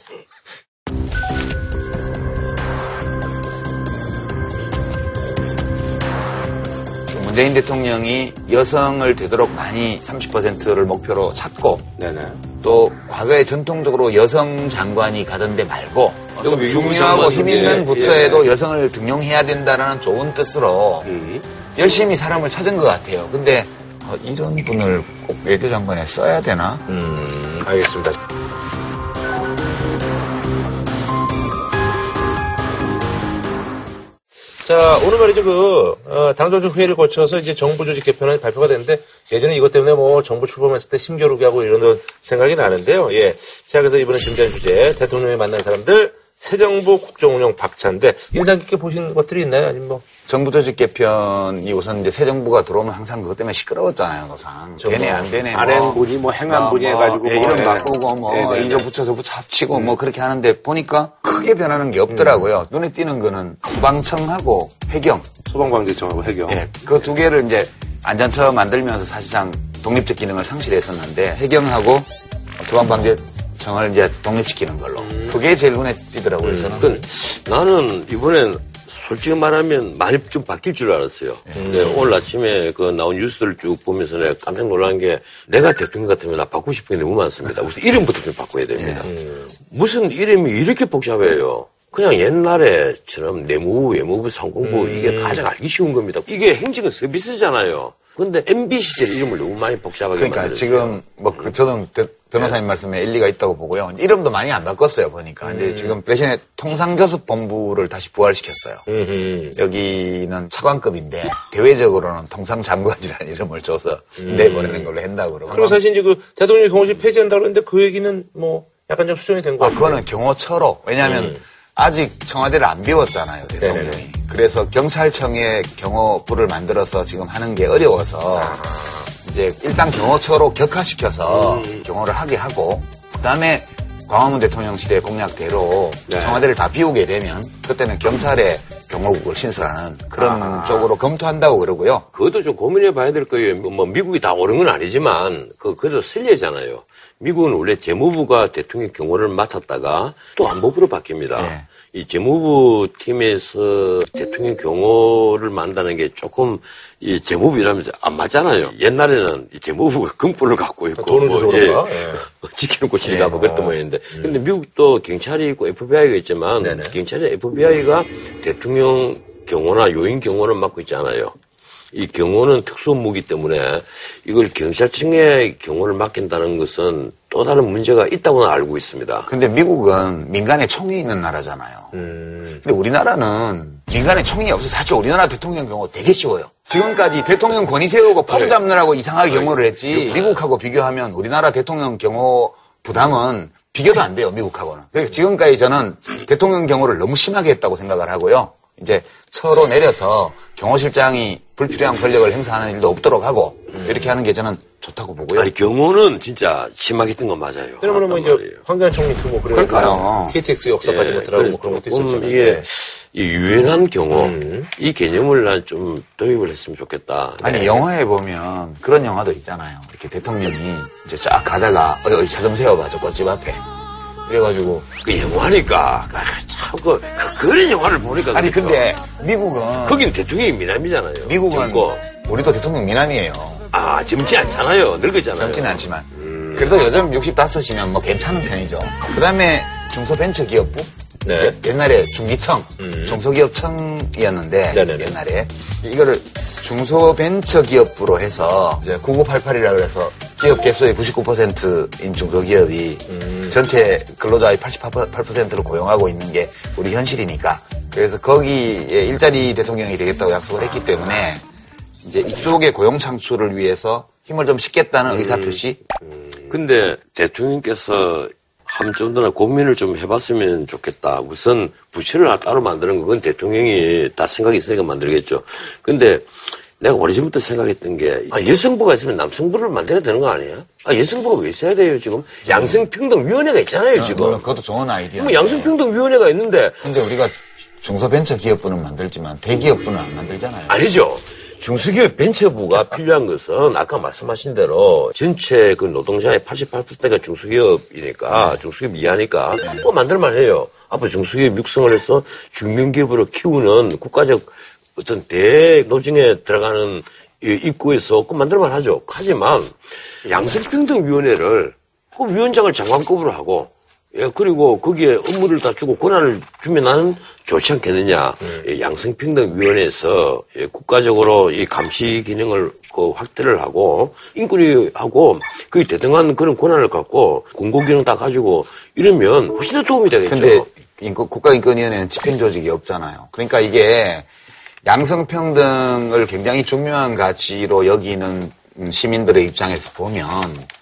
문재인 대통령이 여성을 되도록 많이 30%를 목표로 찾고 네네. 또 과거에 전통적으로 여성 장관이 가던 데 말고 좀 중요하고 힘 있는 부처에도 예. 여성을 등용해야 된다는 좋은 뜻으로 음. 열심히 사람을 찾은 것 같아요. 근데 어, 이런 분을 꼭 외교장관에 써야 되나? 음, 알겠습니다. 자, 오늘 말이죠, 그, 어, 당조직 회의를 거쳐서 이제 정부 조직 개편안이 발표가 됐는데, 예전에 이것 때문에 뭐 정부 출범했을 때 힘겨루게 하고 이런 생각이 나는데요. 예. 자, 그래서 이번에 준비한 주제, 대통령이 만난 사람들, 새 정부 국정운영 박차인데, 인상 깊게 보신 것들이 있나요? 아니면 뭐, 정부 조직 개편이 우선 이제 새 정부가 들어오면 항상 그것 때문에 시끄러웠잖아요, 항상. 되네, 안 되네. 뭐. 안행분이 뭐 행안분이 해가지고 예, 뭐, 이름 예. 바꾸고 뭐, 네, 네, 네. 이거 붙여서 붙여 합치고 뭐 그렇게 하는데 보니까 크게 변하는 게 없더라고요. 눈에 띄는 거는 소방청하고 해경. 소방관제청하고 해경. 예, 그 두 개를 이제 안전처 만들면서 사실상 독립적 기능을 상실했었는데 해경하고 소방방재 청을 이제 독립시키는 걸로. 그게 제일 눈에 띄더라고요, 저는. 그 나는 이번엔 솔직히 말하면 많이 좀 바뀔 줄 알았어요. 근데 오늘 아침에 그 나온 뉴스를 쭉 보면서 내가 깜짝 놀란 게 내가 대통령 같으면 나 바꾸고 싶은 게 너무 많습니다. 우선 이름부터 좀 바꿔야 됩니다. 무슨 이름이 이렇게 복잡해요. 그냥 옛날에처럼 내무부, 외무부, 상공부 이게 가장 알기 쉬운 겁니다. 이게 행정은 서비스잖아요. 근데 MB 시절 이름을 너무 많이 복잡하게 그러니까 만들었어요. 지금 뭐 그 저는 대- 변호사님 말씀에 일리가 있다고 보고요. 이름도 많이 안 바꿨어요 보니까. 근데 지금 대신에 통상교섭본부를 다시 부활시켰어요. 여기는 차관급인데 대외적으로는 통상장관이라는 이름을 줘서 내보내는 걸로 한다고 그러고. 그리고 사실 이제 그 대통령이 경호실 폐지한다고 그랬는데 그 얘기는 뭐 약간 좀 수정이 된거 아, 같아요. 그거는 경호처로. 왜냐하면 아직 청와대를 안 비웠잖아요, 대통령이. 네네네. 그래서 경찰청에 경호부를 만들어서 지금 하는 게 어려워서 이제 일단 경호처로 격화시켜서 경호를 하게 하고 그다음에 광화문 대통령실의 공약대로 네. 청와대를 다 비우게 되면 그때는 경찰의 경호국을 신설하는 그런 쪽으로 검토한다고 그러고요. 그것도 좀 고민해 봐야 될 거예요. 뭐, 뭐 미국이 다 옳은 건 아니지만 그 그래도 설례잖아요. 미국은 원래 재무부가 대통령 경호를 맡았다가 또 안보부로 바뀝니다. 네. 이 재무부 팀에서 대통령 경호를 만다는 게 조금 이 재무부 이라면서 안 맞잖아요. 옛날에는 이 재무부가 금권을 갖고 있고 돈을 줘서 그런가? 예. 지키는 곳이가 뭐 네. 그랬던 모양인데 근데 미국도 경찰이 있고 FBI가 있지만 네네. 경찰이 FBI가 대통령 경호나 요인 경호를 맡고 있잖아요. 이 경호는 특수무기 때문에 이걸 경찰청에 경호를 맡긴다는 것은 또 다른 문제가 있다고는 알고 있습니다. 근데 미국은 민간에 총이 있는 나라잖아요. 음. 근데 우리나라는 민간에 총이 없어서 사실 우리나라 대통령 경우 되게 쉬워요. 지금까지 대통령 권위 세우고 폼 잡느라고 이상하게 경호를 했지 미국하고 비교하면 우리나라 대통령 경호 부담은 비교도 안 돼요, 미국하고는. 그래서 지금까지 저는 대통령 경호를 너무 심하게 했다고 생각을 하고요. 이제 처로 내려서 경호실장이 불필요한 권력을 행사하는 일도 없도록 하고 이렇게 하는 게 저는 좋다고 보고요. 아니 경호는 진짜 심하게 했던 건 맞아요. 뭐 맞단 이제. 황교안 총리 뭐 그래 그러니까요. KTX 역사까지 예, 뭐 들어가고 뭐 그런 것도 있었잖아요. 이게 예. 이 유연한 경호 이 개념을 난 좀 도입을 했으면 좋겠다. 아니 영화에 보면 그런 영화도 있잖아요. 이렇게 대통령이 이제 쫙 가다가 어디 어디 차좀 세워봐 저 꽃집 앞에. 그래가지고 그 영화니까 아, 참그 그, 그런 영화를 보니까 아니 그렇죠. 근데 미국은 거긴 대통령이 미남이잖아요. 미국은 젊고. 우리도 대통령 미남이에요. 아 젊지 않잖아요. 늙었잖아요. 젊지는 않지만 그래도 요즘 65이면 뭐 괜찮은 편이죠. 그다음에 중소벤처기업부 네. 옛날에 중기청 중소기업청이었는데 네네네. 옛날에 이거를 중소벤처기업부로 해서 이제 9988이라 그래서 기업 개수의 99%인 중소기업이 전체 근로자의 88%를 고용하고 있는 게 우리 현실이니까. 그래서 거기에 일자리 대통령이 되겠다고 약속을 했기 때문에 이제 이쪽의 고용 창출을 위해서 힘을 좀 싣겠다는 의사표시. 근데 대통령께서 한 좀 더 고민을 좀 해봤으면 좋겠다. 우선 부채를 따로 만드는 건 대통령이 다 생각이 있으니까 만들겠죠. 근데 내가 오래전부터 생각했던 게 아, 여성부가 있으면 남성부를 만들어야 되는 거 아니야? 아, 여성부가 왜 있어야 돼요, 지금? 양성평등위원회가 있잖아요, 지금. 물론 그것도 좋은 아이디어. 뭐 양성평등위원회가 있는데 근데 우리가 중소벤처기업부는 만들지만 대기업부는 안 만들잖아요. 아니죠. 중소기업 벤처부가 필요한 것은 아까 말씀하신 대로 전체 그 노동자의 88%가 중소기업이니까 중소기업 이하니까 뭐 만들만 해요. 앞으로 중소기업 육성을 해서 중견기업으로 키우는 국가적 어떤 대노정에 들어가는 이 입구에서 꼭 만들만 하죠. 하지만 양성평등위원회를 그 위원장을 장관급으로 하고 예, 그리고 거기에 업무를 다 주고 권한을 주면 나는 좋지 않겠느냐. 예, 양성평등위원회에서 예, 국가적으로 이 감시 기능을 그 확대를 하고 인권위하고 그 대등한 그런 권한을 갖고 공공기능 다 가지고 이러면 훨씬 더 도움이 되겠죠. 근데 인권- 국가인권위원회는 집행조직이 없잖아요. 그러니까 이게 양성평등을 굉장히 중요한 가치로 여기는 음, 시민들의 입장에서 보면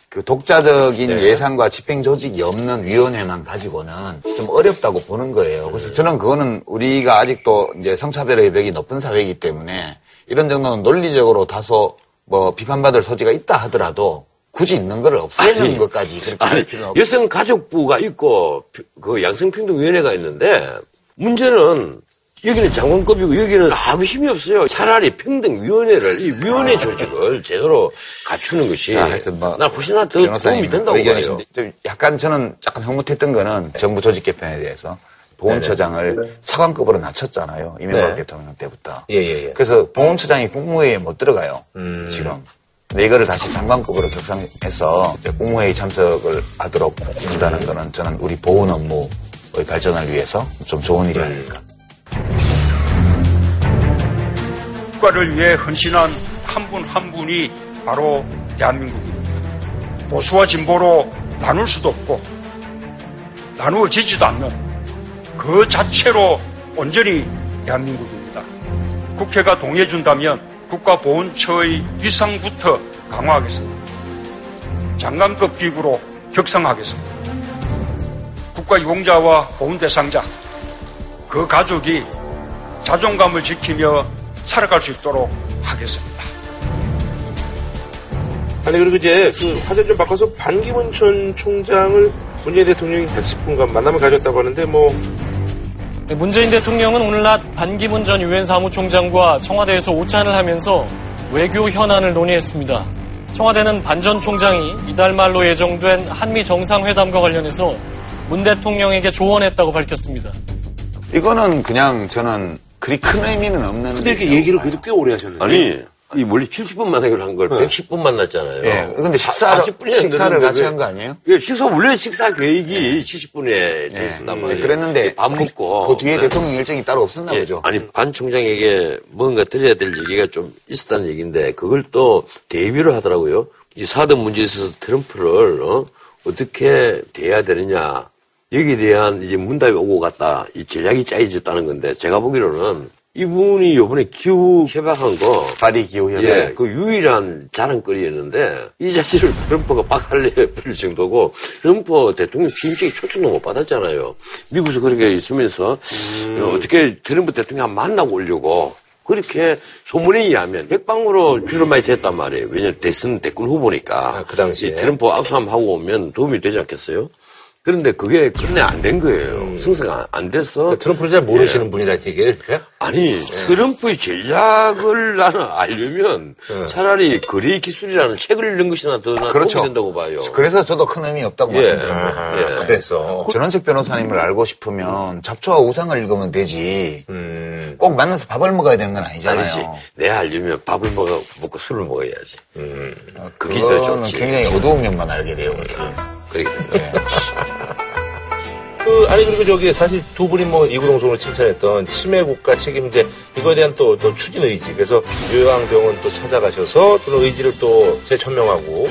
그 독자적인 네. 예산과 집행 조직이 없는 위원회만 가지고는 좀 어렵다고 보는 거예요. 그래서 저는 그거는 우리가 아직도 이제 성차별의 벽이 높은 사회이기 때문에 이런 정도는 논리적으로 다소 뭐 비판받을 소지가 있다 하더라도 굳이 있는 걸 없애는 것까지 그렇게 할 아니, 필요는 없고 여성 가족부가 있고 그 양성평등위원회가 있는데 문제는 여기는 장관급이고 여기는 아무 힘이 없어요. 차라리 평등위원회를 이 위원회 조직을 제대로 갖추는 것이 자, 하여튼 뭐난 훨씬 더 도움이 된다고 봐요. 의견이신데 좀 약간 저는 약간 흐뭇했던 거는 정부 조직 개편에 대해서 보훈처장을 차관급으로 낮췄잖아요. 이명박 네. 대통령 때부터. 예, 예, 예. 그래서 보훈처장이 국무회의에 못 들어가요. 음. 지금. 근데 이거를 다시 장관급으로 격상해서 국무회의 참석을 하도록 한다는 거는 저는 우리 보훈 업무의 발전을 위해서 좀 좋은 일이 아닐까. 국가를 위해 헌신한 한분한 분이 바로 대한민국입니다. 보수와 진보로 나눌 수도 없고 나누어지지도 않는 그 자체로 온전히 대한민국입니다. 국회가 동의해준다면 국가보훈처의 위상부터 강화하겠습니다. 장관급 기구로 격상하겠습니다. 국가유공자와 보훈 대상자, 그 가족이 자존감을 지키며 살아갈 수 있도록 하겠습니다. 아니 그리고 이제 그 화제 좀 바꿔서 반기문 전 총장을 문재인 대통령이 110분간 만남을 가졌다고 하는데 뭐 네, 문재인 대통령은 오늘 낮 반기문 전 유엔 사무총장과 청와대에서 오찬을 하면서 외교 현안을 논의했습니다. 청와대는 반 전 총장이 이달 말로 예정된 한미 정상회담과 관련해서 문 대통령에게 조언했다고 밝혔습니다. 이거는 그냥 저는 그리 큰 의미는 없는. 근데 이게 얘기를 봐요. 그래도 꽤 오래 하셨는데 아니 이 원래 70분 만나기로 한 걸 110분 만났잖아요. 예. 근데 식사를- 40분이 식사를 같이 한 거 아니에요? 예, 식사 원래 식사 계획이 70분에 돼 있었단 말이에요. 네, 그랬는데 밥 먹고 그 뒤에 네. 대통령 일정이 따로 없었나 예, 보죠. 아니 반 총장에게 뭔가 드려야 될 얘기가 좀 있었다는 얘기인데 그걸 또 대비를 하더라고요. 이 사드 문제에 있어서 트럼프를 어, 떻게 대해야 되느냐 여기에 대한 이제 문답이 오고 갔다 이 전략이 짜여졌다는 건데 제가 보기로는 이분이 이번에 기후 협약한 거 파리 기후 협약. 예, 그 유일한 자랑거리였는데 이 자체를 트럼프가 박살내 버릴 정도고 트럼프 대통령 취임식에 초청도 못 받았잖아요. 미국에서 그렇게 있으면서 어, 어떻게 트럼프 대통령 만나고 오려고 그렇게 소문에 의하면 백방으로 주를 많이 됐단 말이에요. 왜냐면 대선 대권 후보니까. 아, 그 당시에. 이 트럼프 악수함 하고 오면 도움이 되지 않겠어요? 그런데 그게 끝내 안 된 거예요. 승사가 안 돼서. 트럼프를 잘 모르시는 분이라는 얘기예요. 이렇게? 아니 트럼프의 전략을 나는 알려면 차라리 거래 기술이라는 책을 읽는 것이나 더나 그렇죠. 된다고 봐요. 그래서 저도 큰 의미 없다고 예. 말씀드립니다. 아하, 예. 그래서 전원책 변호사님을 알고 싶으면 잡초와 우상을 읽으면 되지. 음, 꼭 만나서 밥을 먹어야 되는 건 아니잖아요. 아니지. 내가 알려면 밥을 먹어, 먹고 술을 먹어야지. 그게 더 좋지. 굉장히 어두운 면만 알게 돼요. 그렇게. 그러게. 그 아니 그리고 저기 사실 두 분이 뭐 이구동성으로 칭찬했던 치매 국가 책임제 이거에 대한 또, 또 추진 의지 그래서 요양병원 또 찾아가셔서 그런 의지를 또 재천명하고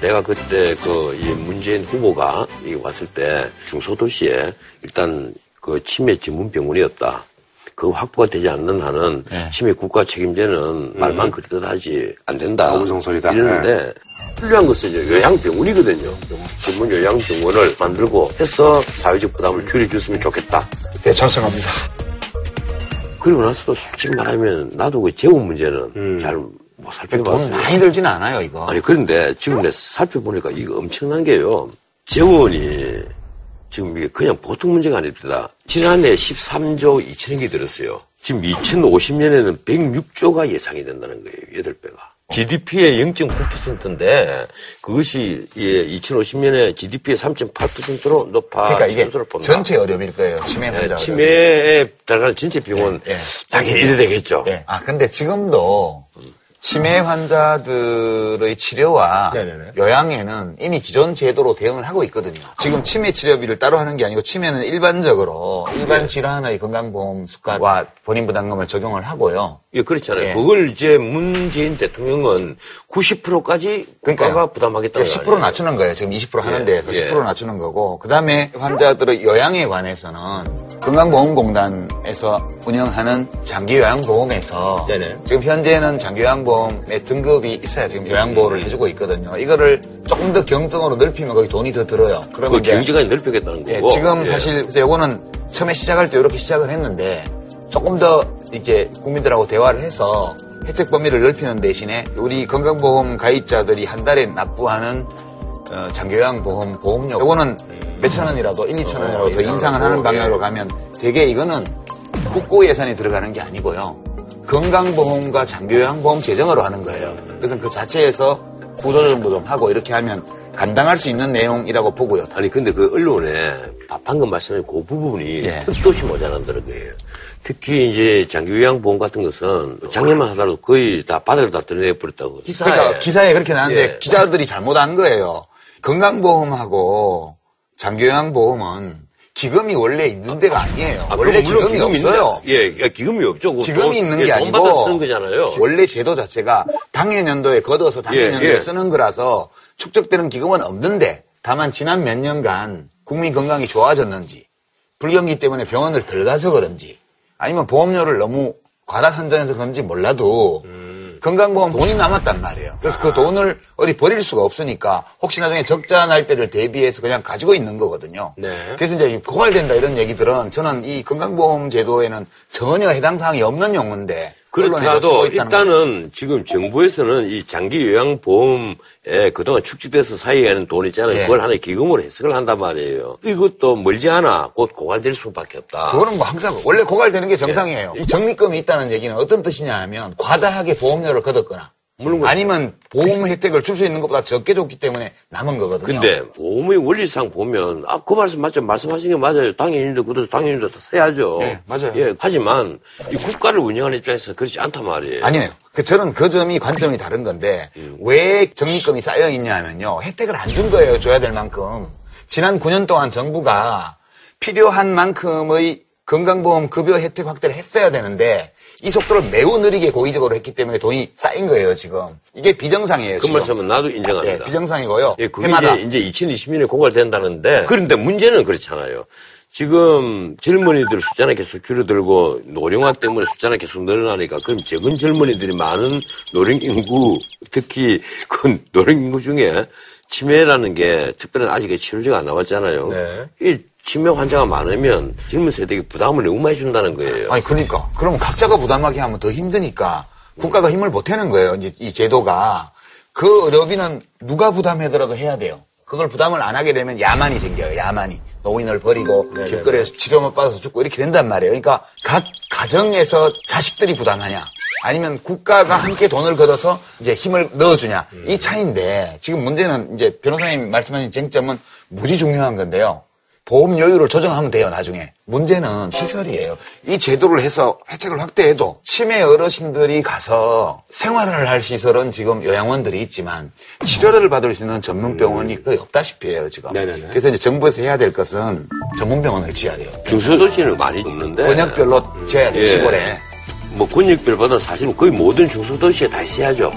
내가 그때 그 이 문재인 후보가 이 왔을 때 중소도시에 일단 그 치매 전문 병원이었다. 그 확보가 되지 않는 한은 네. 치매 국가 책임제는 말만 그렇듯 하지 안 된다. 아우성설이다. 이러는데 훌륭한 것은 이제 요양병원이거든요. 전문 요양병원을 만들고 해서 사회적 부담을 줄여줬으면 좋겠다. 네, 찬성합니다. 그리고 나서도 솔직히 말하면 나도 그 재원 문제는 잘못돈 살펴봤어요. 많이 들지는 않아요, 이거. 아니 그런데 지금 내가 살펴보니까 이거 엄청난 게요. 재원이 지금 이게 그냥 보통 문제가 아닙니다. 지난해 13조 2천억이 들었어요. 지금 2050년에는 106조가 예상이 된다는 거예요. 8배가. GDP의 0.9%인데 그것이 예, 2050년에 GDP의 3.8%로 높아 그러니까 이게 것으로 본다. 전체 어려움일 거예요. 치매 예, 환자. 어려움. 치매에 들어가는 전체 병원 예, 예. 당연히 이래 되겠죠. 예. 아, 근데 지금도 치매 환자들의 치료와 네네네. 요양에는 이미 기존 제도로 대응을 하고 있거든요. 지금 치매 치료비를 따로 하는 게 아니고 치매는 일반적으로 일반 질환의 건강보험 수가와 본인 부담금을 적용을 하고요. 예, 그렇잖아요. 예. 그걸 이제 문재인 대통령은 90%까지 국가가 그러니까요. 부담하겠다는 거10% 아니에요? 낮추는 거예요. 지금 20% 하는 예, 데에서 예. 10% 낮추는 거고, 그 다음에 환자들의 요양에 관해서는 건강보험공단에서 운영하는 장기요양보험에서 네네. 지금 현재는 장기요양보험의 등급이 있어야 지금 요양보호를 해주고 있거든요. 이거를 조금 더 경성으로 넓히면 거기 돈이 더 들어요. 그 그러면 경제가 넓혀겠다는 예, 거고. 지금 예. 사실 그래서 요거는 처음에 시작할 때 이렇게 시작을 했는데 조금 더 이렇게 국민들하고 대화를 해서 혜택 범위를 넓히는 대신에 우리 건강보험 가입자들이 한 달에 납부하는 어, 장기요양보험 보험료 요거는 몇천 원이라도 1, 2천 원이라도 더 인상을 하는 방향으로 가면 되게 이거는 국고 예산이 들어가는 게 아니고요. 건강보험과 장기요양보험 재정으로 하는 거예요. 그래서 그 자체에서 구조조정도 좀 하고 이렇게 하면 감당할 수 있는 내용이라고 보고요. 아니 근데 그 언론에 방금 말씀하신 그 부분이 예. 뜻도 모자란다는 거예요. 특히 이제 장기요양보험 같은 것은 작년만 하더라도 거의 다 바닥을 다 드러내버렸다고. 기사에. 그러니까 기사에 그렇게 나왔는데 예. 기자들이 잘못한 거예요. 건강보험하고 장기요양보험은 기금이 원래 있는 데가 아니에요. 아, 원래 기금이 있는데, 없어요. 예, 예, 기금이 없죠. 기금이 돈- 있는 예, 게돈 받아 아니고 쓰는 거잖아요. 원래 제도 자체가 당해년도에 걷어서 당해년도에 예, 예. 쓰는 거라서 축적되는 기금은 없는데 다만 지난 몇 년간 국민 건강이 좋아졌는지 불경기 때문에 병원을 덜 가서 그런지 아니면 보험료를 너무 과다 선전해서 그런지 몰라도 건강보험 돈이 남았단 말이에요. 그래서 그 돈을 어디 버릴 수가 없으니까 혹시 나중에 적자 날 때를 대비해서 그냥 가지고 있는 거거든요. 네. 그래서 이제 고갈된다 이런 얘기들은 저는 이 건강보험 제도에는 전혀 해당 사항이 없는 용어인데 그렇더라도 일단은 지금 정부에서는 이 장기 요양보험에 그동안 축적돼서 사이에는 돈 있잖아요. 예. 그걸 하나의 기금으로 해석을 한단 말이에요. 이것도 멀지 않아 곧 고갈될 수밖에 없다. 그거는 뭐 항상 원래 고갈되는 게 정상이에요. 이 적립금이 있다는 얘기는 어떤 뜻이냐 하면 과다하게 보험료를 걷었거나 물론 그렇죠. 아니면 보험 혜택을 줄 수 있는 것보다 적게 줬기 때문에 남은 거거든요. 근데 보험의 원리상 보면 아 그 말씀 맞죠 말씀하신 게 맞아요 당연히도 그래서 당연히도 다 써야죠 예, 맞아요. 예 하지만 이 국가를 운영하는 입장에서 그렇지 않단 말이에요 아니에요. 그 저는 그 점이 관점이 다른 건데 왜 적립금이 쌓여 있냐면요. 혜택을 안 준 거예요. 줘야 될 만큼. 지난 9년 동안 정부가 필요한 만큼의 건강보험 급여 혜택 확대를 했어야 되는데 이 속도를 매우 느리게 고의적으로 했기 때문에 돈이 쌓인 거예요, 지금. 이게 비정상이에요, 그 지금. 말씀은 나도 인정합니다 예, 비정상이고요. 예, 그게 해마다. 이제, 이제 2020년에 고갈된다는데 그런데 문제는 그렇잖아요. 지금 젊은이들 숫자는 계속 줄어들고 노령화 때문에 숫자는 계속 늘어나니까 그럼 적은 젊은이들이 많은 노령 인구 특히 그 노령 인구 중에 치매라는 게 특별한 아직 치료제가 안 나왔잖아요. 네. 이 치매 환자가 많으면 젊은 세대에 부담을 너무 많이 준다는 거예요. 아니, 그러니까. 그러면 각자가 부담하게 하면 더 힘드니까 국가가 힘을 보태는 거예요, 이제 이 제도가. 그 의료비는 누가 부담하더라도 해야 돼요. 그걸 부담을 안 하게 되면 야만이 생겨요, 야만이. 노인을 버리고 길거리에서 치료만 받아서 죽고 이렇게 된단 말이에요. 그러니까 각 가정에서 자식들이 부담하냐. 아니면 국가가 함께 돈을 걷어서 이제 힘을 넣어주냐. 이 차이인데 지금 문제는 이제 변호사님 말씀하신 쟁점은 무지 중요한 건데요. 보험료율을 조정하면 돼요, 나중에. 문제는 시설이에요. 이 제도를 해서 혜택을 확대해도 치매 어르신들이 가서 생활을 할 시설은 지금 요양원들이 있지만 치료를 받을 수 있는 전문병원이 거의 없다시피 해요, 지금. 네네네. 그래서 이제 정부에서 해야 될 것은 전문병원을 지어야 돼요. 중소도시는 많이 없는데 권역별로 지어야 돼요, 예. 시골에. 뭐 권역별보다 사실은 거의 모든 중소도시에 다 있어야죠.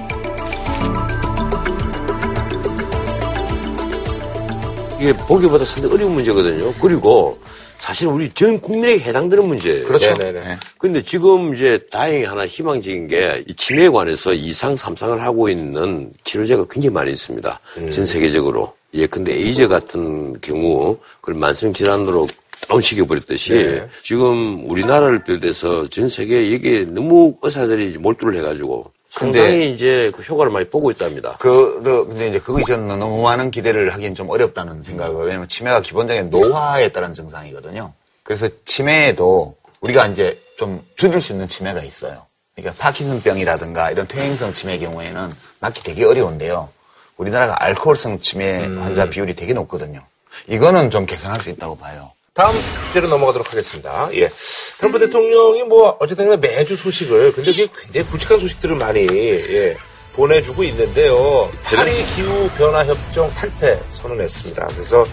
이게 보기보다 상당히 어려운 문제거든요. 그리고 사실 우리 전 국민에게 해당되는 문제예요. 그렇죠. 네네네. 네. 근데 지금 이제 다행히 하나 희망적인 게 이 치매에 관해서 이상 삼상을 하고 있는 치료제가 굉장히 많이 있습니다. 전 세계적으로. 예, 근데 에이즈 같은 경우 그걸 만성 질환으로 다운시켜 버렸듯이 네. 지금 우리나라를 비롯해서 전 세계 여기에 너무 의사들이 몰두를 해가지고 상당히 이제 그 효과를 많이 보고 있답니다. 그, 그, 근데 이제 그거 저는 너무 많은 기대를 하기엔 좀 어렵다는 생각을, 왜냐면 치매가 기본적인 노화에 따른 증상이거든요. 그래서 치매에도 우리가 이제 좀 줄일 수 있는 치매가 있어요. 그러니까 파킨슨병이라든가 이런 퇴행성 치매 경우에는 맞기 되게 어려운데요. 우리나라가 알코올성 치매 환자 비율이 되게 높거든요. 이거는 좀 개선할 수 있다고 봐요. 다음 주제로 넘어가도록 하겠습니다. 예. 트럼프 대통령이 뭐, 어쨌든 매주 소식을, 근데 그게 굉장히 굵직한 소식들을 많이, 예, 보내주고 있는데요. 파리 기후 변화 협정 탈퇴 선언했습니다. 그래서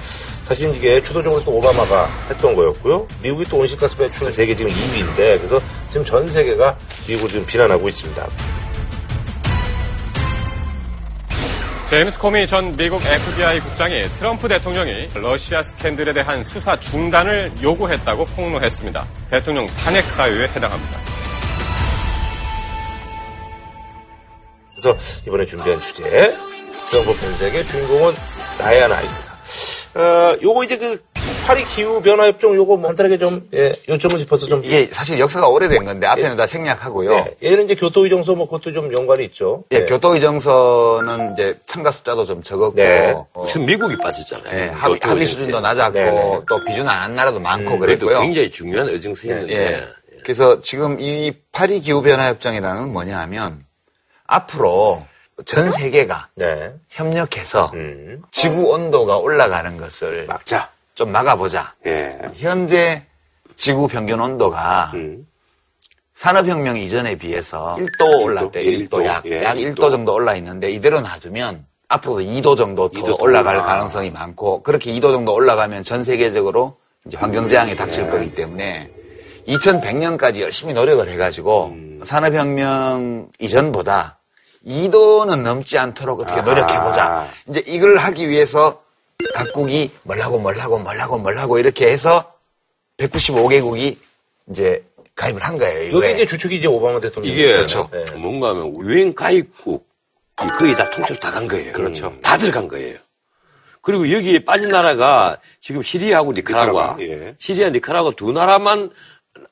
사실 이게 주도적으로 또 오바마가 했던 거였고요. 미국이 또 온실가스 배출 세계 지금 2위인데, 그래서 지금 전 세계가 미국을 지금 비난하고 있습니다. 제임스 코미 전 미국 FBI 국장이 트럼프 대통령이 러시아 스캔들에 대한 수사 중단을 요구했다고 폭로했습니다. 대통령 탄핵 사유에 해당합니다. 그래서 이번에 준비한 주제 트럼프 변색의 주인공은 다이아나입니다. 어, 요거 이제 그 파리 기후 변화 협정 요거 뭐 간단하게 좀 예, 요점을 짚어서 좀 이게 사실 역사가 오래된 건데 앞에는 다 생략하고요. 예, 얘는 이제 교토의정서 뭐 그것도 좀 연관이 있죠. 예, 교토의정서는 이제 참가 숫자도 좀 적었고 네. 어, 무슨 미국이 빠졌잖아요. 예, 합의, 합의. 수준도 낮았고 네, 네. 또 비준 안 한 나라도 많고 그래도 그랬고요. 굉장히 중요한 의정서였는데 예. 그래서 지금 이 파리 기후 변화 협정이라는 건 뭐냐 하면 앞으로 전 세계가 네. 협력해서 음. 지구 온도가 올라가는 것을 막자. 좀 막아보자. 예. 현재 지구 평균 온도가 음. 산업혁명 이전에 비해서 1도 올랐대. 1도, 1도, 약, 예, 약 1도. 1도 정도 올라 있는데 이대로 놔두면 앞으로도 2도 정도 더 2도 더 올라갈 올라. 가능성이 많고 그렇게 2도 정도 올라가면 전 세계적으로 이제 환경재앙이 닥칠 예. 거기 때문에 2100년까지 열심히 노력을 해가지고 음. 산업혁명 이전보다 2도는 넘지 않도록 어떻게 아. 노력해보자. 이제 이걸 하기 위해서 각국이 뭘 하고 뭘 하고 뭘 하고 뭘 하고 이렇게 해서 195개국이 이제 가입을 한 거예요. 여기 이거에. 이제 주축이 이제 오바마 대통령. 이게 그렇죠. 네. 뭔가 하면 유엔 가입국 거의 다 통째로 다 간 거예요. 그렇죠. 다 들어간 거예요. 그리고 여기에 빠진 나라가 지금 시리아하고 니카라과, 니카라과, 예. 시리아, 니카라과 두 나라만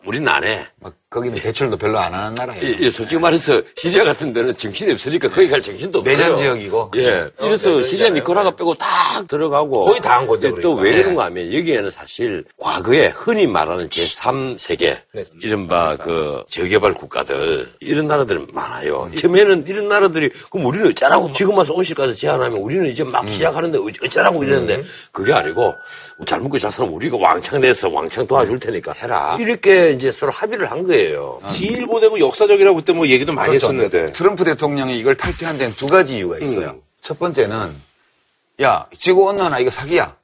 우리는 안 해. 막 거기는 배출도 별로 안 하는 나라예요. 이- 이 솔직히 말해서 시리아 같은 데는 정신이 없으니까 거기 갈 정신도 없어요. 내전 지역이고. 예. 이래서 내전이잖아요. 시리아, 니카라과 빼고 다 들어가고. 거의 다한 거죠, 근데 또 그러니까. 왜 네. 그런가 하면 여기에는 사실 과거에 흔히 말하는 제3세계, 네. 이른바 그 저개발 국가들, 이런 나라들은 많아요. 처음에는 이런 나라들이 그럼 우리는 어쩌라고 지금 와서 온실 가스 제한하면 우리는 이제 막 시작하는데 어- 어쩌라고 이랬는데 그게 아니고 잘 먹고 잘 사람 우리가 왕창 내서 왕창 도와줄 테니까 해라. 이렇게 이제 서로 합의를 한 거예요. 지일보되고 역사적이라고 그때 뭐 얘기도 많이 그렇죠. 했었는데. 트럼프 대통령이 이걸 탈퇴한 데는 두 가지 이유가 있어요. 음. 첫 번째는 야 지구 온난화 이거 사기야.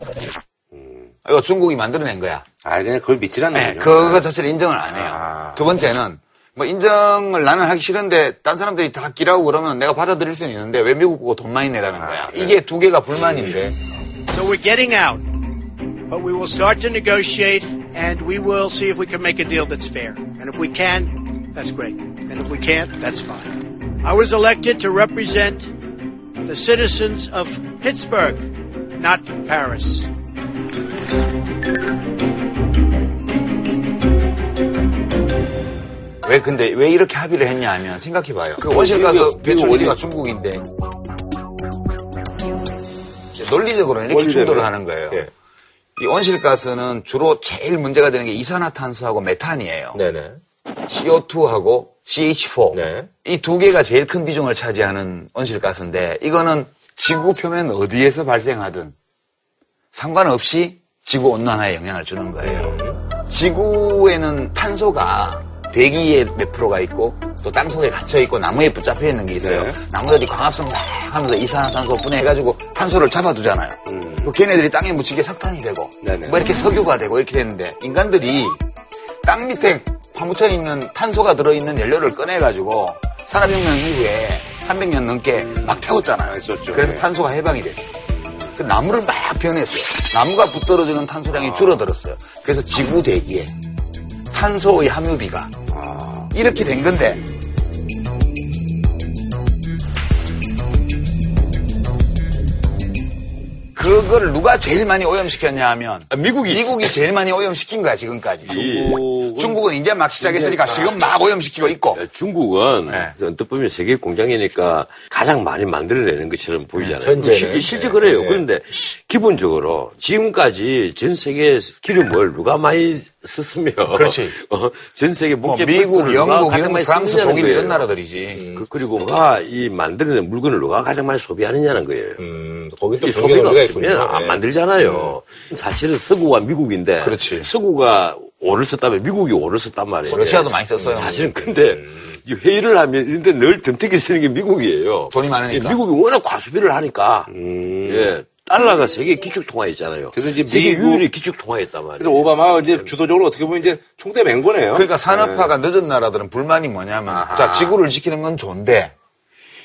이거 중국이 만들어낸 거야. 아, 그냥 그걸 믿질 않는 네, 그거 자체를 인정을 안 해요. 아. 두 번째는 뭐 인정을 나는 하기 싫은데 딴 사람들이 다 끼라고 그러면 내가 받아들일 수는 있는데 왜 미국 보고 돈 많이 내라는 거야. 이게 두 개가 불만인데 So we're getting out. But we will start to negotiate and we will see if we can make a deal that's fair. And if we can, that's great. And if we can't, that's fine. I was elected to represent the citizens of Pittsburgh, not Paris. 왜 근데 왜 이렇게 합의를 했냐 하면 생각해봐요. 그 온실가스 미국, 배출 미국 1위가 어디- 중국인데 이제 논리적으로는 이렇게 원리대로. 충돌을 하는 거예요. 예. 이 온실가스는 주로 제일 문제가 되는 게 이산화탄소하고 메탄이에요. 네네. CO2하고 CH4. 네. 이두 개가 제일 큰 비중을 차지하는 온실가스인데 이거는 지구 표면 어디에서 발생하든 상관없이 지구 온난화에 영향을 주는 거예요. 지구에는 탄소가 대기에 몇 프로가 있고 또 땅속에 갇혀 있고 나무에 붙잡혀 있는 게 있어요. 네. 나무들이 광합성 막 하면서 이산화탄소 분해해가지고 탄소를 잡아두잖아요. 그 걔네들이 땅에 묻히게 석탄이 되고 네네. 뭐 이렇게 석유가 되고 이렇게 되는데 인간들이 땅 밑에 파묻혀 있는 탄소가 들어있는 연료를 꺼내가지고 산업혁명 이후에 300년 넘게 막 태웠잖아요. 했었죠. 그래서 네. 탄소가 해방이 됐어요. 그 나무를 막 변했어요. 나무가 붙들어주는 탄소량이 줄어들었어요. 그래서 지구 대기에 탄소의 함유비가 이렇게 된 건데 그걸 누가 제일 많이 오염시켰냐 하면 아, 미국이 미국이 제일 많이 오염시킨 거야 지금까지. 중국은- 중국은 이제 막 시작했으니까 지금 막 오염시키고 있고. 야, 중국은 네. 언뜻 보면 세계 공장이니까 가장 많이 만들어내는 것처럼 보이잖아요. 현재는. 시- 실제 네. 그래요. 그런데 기본적으로 지금까지 전 세계 기름을 누가 많이 썼으면 그렇지. 어, 전 세계 뭐 목재 미국, 펄프를 누가 영국, 가장 영국, 많이 프랑스, 독일 거예요. 이런 나라들이지. 그, 그리고 누가 이 만드는 물건을 누가 가장 많이 소비하느냐는 거예요. 음, 거기 또 소비가. 없으면 안 네. 만들잖아요. 사실은 서구가 미국인데 그렇지. 서구가 오를 썼다면 미국이 오를 썼단 말이에요. 러시아도 많이 썼어요. 사실은 근데 이 회의를 하면 이런데 늘 덤태기 쓰는 게 미국이에요. 돈이 많으니까. 예, 미국이 워낙 과소비를 하니까 예, 달러가 세계 기축 통화했잖아요. 그래서 이제 세계 미국- 유일의 기축 통화했단 말이에요. 그래서 오바마가 이제 주도적으로 어떻게 보면 이제 총대 맹 거네요. 그러니까 산업화가 늦은 나라들은 불만이 뭐냐면, 아하. 자, 지구를 지키는 건 좋은데,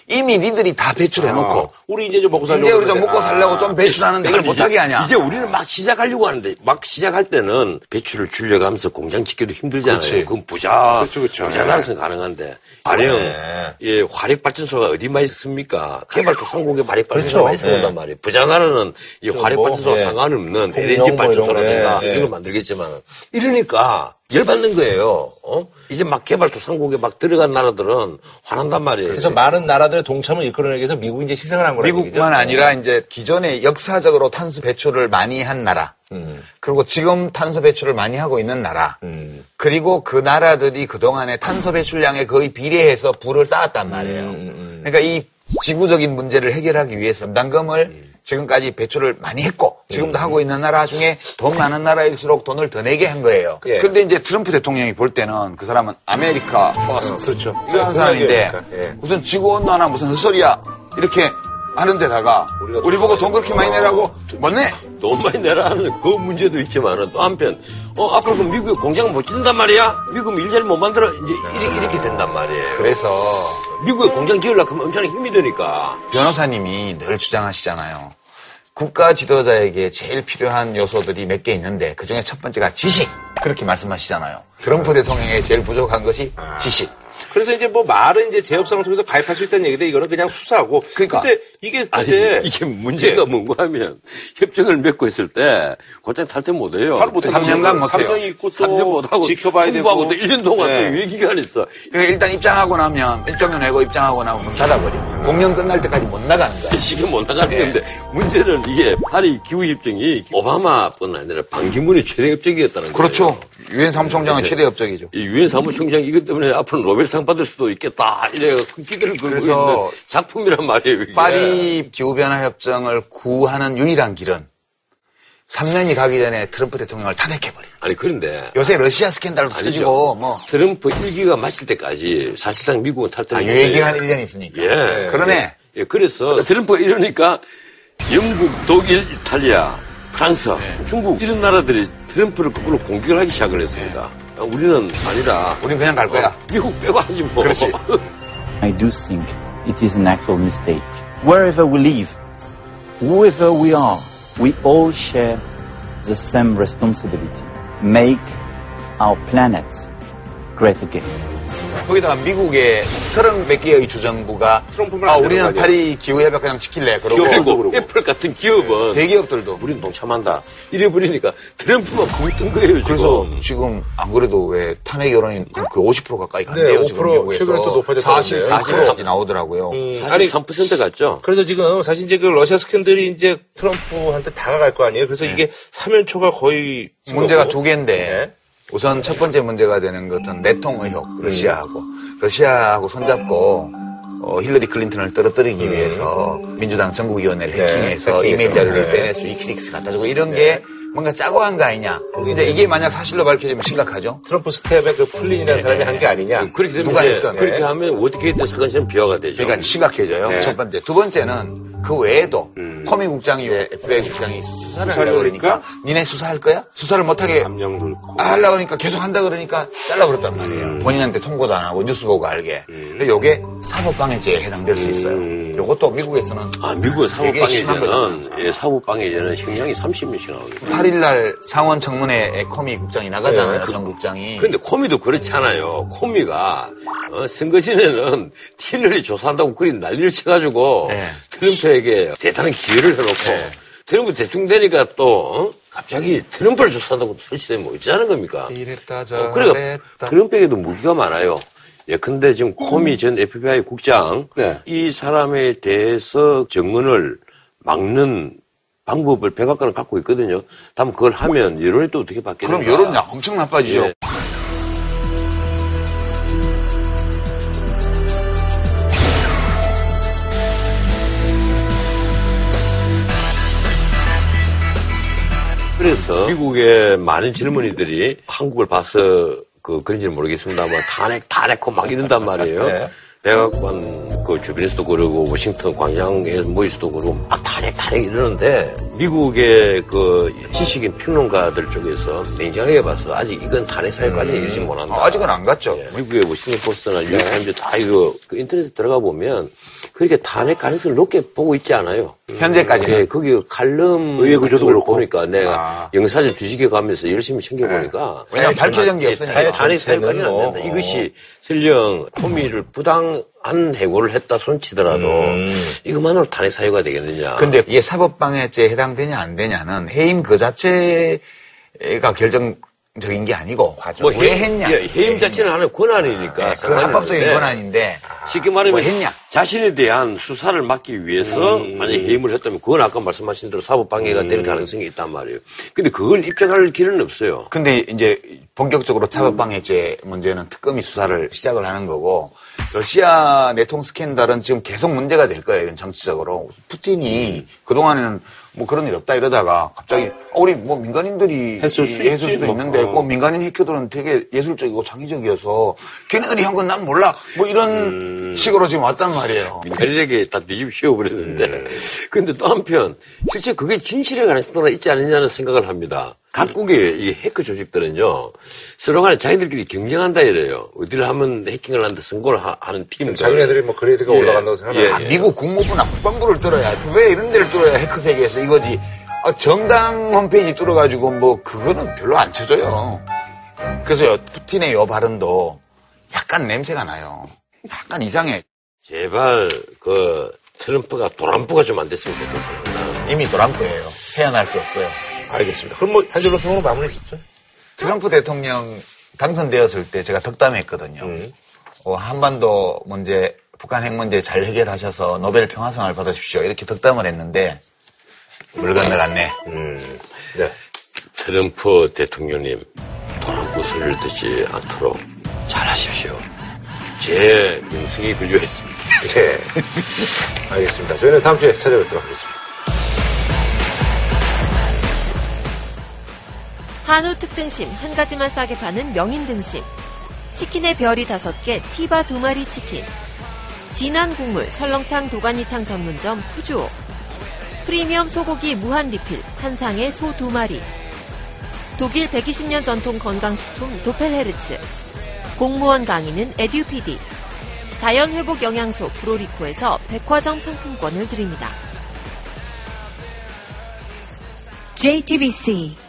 이미 니들이 다 배출해놓고, 어, 우리 이제 좀 먹고 살려고. 이제 우리 좀. 먹고 살려고 아. 좀 배출하는데 이걸 못하게 하냐. 이제 우리는 막 시작하려고 하는데 막 시작할 때는 배출을 줄여가면서 공장 짓기도 힘들잖아요. 그렇지. 그건 부자 그렇죠, 그렇죠. 부자 나라서는 가능한데 가령 예, 화력 발전소가 어디 많이 씁니까? 개발도상국에 화력 발전소가 그렇죠. 많이 세운단 예. 말이에요. 부자 나라는 이 화력 뭐, 발전소와 예. 상관없는 LNG 뭐 발전소라든가 거, 예, 예. 이런 걸 만들겠지만 이러니까 열받는 거예요. 어? 이제 막 개발도상국에 막 들어간 나라들은 화난단 말이에요. 그래서 많은 나라들의 동참을 이끌어내기 위해서 미국이 이제 희생을 한 거라는 미국만 얘기죠. 아니라 이제 기존에 역사적으로 탄소 배출을 많이 한 나라, 음. 그리고 지금 탄소 배출을 많이 하고 있는 나라, 음. 그리고 그 나라들이 그동안에 탄소 배출량에 거의 비례해서 부를 쌓았단 말이에요. 음, 그러니까 이 지구적인 문제를 해결하기 위해서 분담금을 음. 지금까지 배출을 많이 했고 지금도 하고 있는 나라 중에 돈 많은 나라일수록 돈을 더 내게 한 거예요. 예. 근데 이제 트럼프 대통령이 볼 때는 그 사람은 America First 그렇죠. 이런 사람인데 예. 무슨 지구온난화 무슨 헛소리야 이렇게 하는 데다가 우리가 우리 보고 돈 그렇게 많이 내라고 못 내? 돈 많이 내라는 그 문제도 있지만 또 한편 어 앞으로 그 미국에 공장 못 짓는단 말이야 미국 일자리 못 만들어 이제 이렇게, 이렇게 된단 말이에요 그래서 미국에 공장 지으려고 하면 엄청나게 힘이 드니까 변호사님이 늘 주장하시잖아요. 국가 지도자에게 제일 필요한 요소들이 몇 개 있는데 그 중에 첫 번째가 지식 그렇게 말씀하시잖아요. 트럼프 대통령에게 제일 부족한 것이 지식. 그래서 이제 뭐 말은 이제 제협상을 통해서 가입할 수 있다는 얘기인데 이거는 그냥 수사고. 그러니까. 근데 이게 아니 그때 이게 문제가 뭔가 하면 협정을 맺고 있을 때 곧장 탈퇴 못 해요 바로 못해. 3년간 못 해요. 3년 있고 또 3년 못 하고 지켜봐야 되고. 공부하고 또 1년 동안 네. 또 유예 기간 있어 그러니까 일단 입장하고 나면 일정을 내고 입장하고 나면 문 닫아버려. 공연 끝날 때까지 못 나가는 거야. 지금 못 나가는 건데 문제는 이게 파리 기후 협정이 오바마뿐 아니라 반기문의 최대 협정이었다는 거예요 그렇죠. 유엔 사무총장은 최대 협정이죠. 이 유엔 사무총장 이것 때문에 앞으로 노벨상 받을 수도 있겠다 이래 피기를 걸고 그래서 있는 작품이란 말이에요. 이게. 파리 기후변화 협정을 구하는 유일한 길은 3년이 가기 전에 트럼프 대통령을 탄핵해버려. 아니 그런데 요새 러시아 스캔들도 아니죠. 터지고 뭐 트럼프 일기가 마칠 때까지 사실상 미국은 탈퇴. 아, 유예기간 1년 있으니까. 예. 그러네. 예, 그래서 트럼프가 이러니까 영국, 독일, 이탈리아, 프랑스, 네. 중국 이런 나라들이 트럼프를 거꾸로 공격을 하기 시작을 했습니다. 아, 우리는 아니라 우린 그냥 갈 거야. 미국 빼고 하지 뭐. 그렇지. I do think it is an actual mistake. Wherever we live, whoever we are, we all share the same responsibility. Make our planet great again. 거기다가 미국의 서른 몇 개의 주정부가 트럼프만 아, 안 우리는? 파리 기후협약 그냥 지킬래. 그러고 그리고 애플 같은 기업은 대기업들도. 우린 동참한다. 이래버리니까 트럼프가 붕뜬 거예요, 지금. 그래서 지금 안 그래도 왜 탄핵 여론이 그50% 가까이 간대요. 네, 지금 5% 미국에서. 최근에 또 높아졌다는데. 44% 나오더라고요. 아니, 43% 갔죠? 그래서 지금 사실 이제 그 러시아 스캔들이 이제 트럼프한테 다가갈 거 아니에요. 그래서 이게 사면초가 거의 문제가. 두 개인데 네. 우선 첫 번째 문제가 되는 것은 내통 의혹 러시아하고 러시아하고 손잡고 어, 힐러리 클린턴을 떨어뜨리기 위해서 민주당 전국위원회를 네, 해킹해서. 이메일 자료를 네. 빼내서 위키리크스 갖다 주고 이런 게 뭔가 짜고 한 거 아니냐. 근데 이게 만약 사실로 밝혀지면 심각하죠. 트럼프 스태프의 그 플린이라는 사람이 한 게 아니냐. 그렇게 누가 이제 했던, 그렇게 네. 하면 어떻게 했든 사건처럼 비화가 되죠. 그러니까 심각해져요. 네. 첫 번째. 두 번째는 그 외에도 코미 국장이 FBI 국장이 수사를 하려고 그러니까 니네 수사할 거야? 수사를 못하게 감령 들고. 아, 하려고 그러니까 계속 한다 그러니까 잘라버렸단 말이에요. 본인한테 통보도 안 하고 뉴스 보고 알게. 근데 요게 사법방해죄에 해당될 수 있어요. 요것도 미국에서는 아, 미국의 사법방해제는, 예, 사법방해제는 형량이 30년씩 나오거든요. 8일날 상원 청문회에 코미 국장이 나가잖아요. 네, 그- 전 국장이. 근데 코미도 그렇잖아요. 코미가, 어, 선거 전에는 힐러리 조사한다고 그리 난리를 쳐가지고, 네. 트럼프 에게 대단한 기회를 해놓고, 트럼프 대통령 되니까 또, 어? 갑자기 트럼프를 조사한다고 설치되면 어찌하는 겁니까? 이랬다 어, 그러니까 트럼프에게도 무기가 많아요. 예, 근데 지금 코미 전 FBI 국장, 네. 이 사람에 대해서 증언을 막는 방법을 백악관은 갖고 있거든요. 다음 그걸 하면 여론이 또 어떻게 바뀌는가? 그럼 여론이 엄청 나빠지죠. 예. 그래서 미국의 많은 젊은이들이 한국을 봐서 그 그런지는 모르겠습니다만 탄핵 탄핵고 막 이런단 말이에요. 네. 백악관 그 주변에서도 그러고 워싱턴 광장에 모이서도 그러고 막 탄핵 탄핵 이러는데 미국의 그 지식인 평론가들 쪽에서 냉정하게 봐서 아직 이건 탄핵 사유까지 이르지 못한다. 아, 아직은 안 갔죠. 예, 미국의 워싱턴 포스트나 뉴욕타임즈 다 이거 그 인터넷에 들어가 보면 그렇게 탄핵 가능성을 높게 보고 있지 않아요. 현재까지는. 예, 거기 칼럼 의회 구조도 그렇고. 보니까 내가 아. 영사전 뒤져 가면서 열심히 챙겨 보니까 왜냐면 밝혀진 게 예, 없으니까. 탄핵 사유까지는 안 된다. 뭐. 이것이 설령 코미를 부당한 해고를 했다 손치더라도 이것만으로 탄핵 사유가 되겠느냐. 근데 이게 사법방해죄에 해당되냐 안 되냐는 해임 그 자체가 결정 적인 게 아니고 뭐왜 해임- 했냐. 예, 해임 자체는 하나의 권한이니까. 네, 그 합법적인 권한인데 쉽게 말하면 뭐 했냐. 자신에 대한 수사를 막기 위해서 만약에 해임을 했다면 그건 아까 말씀하신 대로 사법 방해가 될 가능성이 있단 말이에요. 근데 그걸 입증할 길은 없어요. 근데 이제 본격적으로 사법 방해죄 문제는 특검이 수사를 시작을 하는 거고 러시아 내통 스캔들은 지금 계속 문제가 될 거예요. 정치적으로. 푸틴이 그동안에는 뭐 그런 일 없다 이러다가 갑자기 어, 우리 뭐 민간인들이 했을 수 이- 했을 수도 뭐. 있는데 어. 꼭 민간인 해커들은 되게 예술적이고 창의적이어서 걔네들이 한 건 난 몰라 뭐 이런 식으로 지금 왔단 말이에요. 민간인에게 다 뒤집 씌워 버렸는데. 근데 또 한편, 실제 그게 진실의 가능성도 있지 않느냐는 생각을 합니다. 각국의 이 해커 조직들은요, 서로 간에 자기들끼리 경쟁한다 이래요. 어디를 하면 해킹을 하는데 선고를 하, 는 팀들. 자기네들이 뭐 그레이드가 예. 올라간다고 생각하면 예, 아, 예. 미국 국무부나 국방부를 뚫어야 왜 이런 데를 뚫어야 해커 세계에서 이거지. 아, 정당 홈페이지 뚫어가지고 뭐 그거는 별로 안 쳐져요. 그래서 푸틴의 요 발언도 약간 냄새가 나요. 약간 이상해. 제발, 그, 트럼프가 도란프가 좀 안 됐으면 좋겠어요. 이미 도란프예요. 태어날 수 없어요. 알겠습니다. 그럼 뭐 한 줄로 평으로 마무리 짓죠. 트럼프 대통령 당선되었을 때 제가 덕담했거든요. 어, 한반도 문제, 북한 핵 문제 잘 해결하셔서 노벨 평화상을 받으십시오. 이렇게 덕담을 했는데 물 건너갔네. 음, 네. 트럼프 대통령님, 도란구슬을 듣지 않도록 잘하십시오. 제 명성이 걸려 있습니다. 예. 알겠습니다. 저희는 다음 주에 찾아뵙도록 하겠습니다. 한우 특등심 한 가지만 싸게 파는 명인 등심. 치킨의 별이 다섯 개, 티바 두 마리 치킨. 진한 국물 설렁탕 도가니탕 전문점 푸주오. 프리미엄 소고기 무한 리필 한 상에 소 두 마리. 독일 120년 전통 건강식품 도펠헤르츠. 공무원 강의는 에듀피디. 자연회복 영양소 프로리코에서 백화점 상품권을 드립니다. JTBC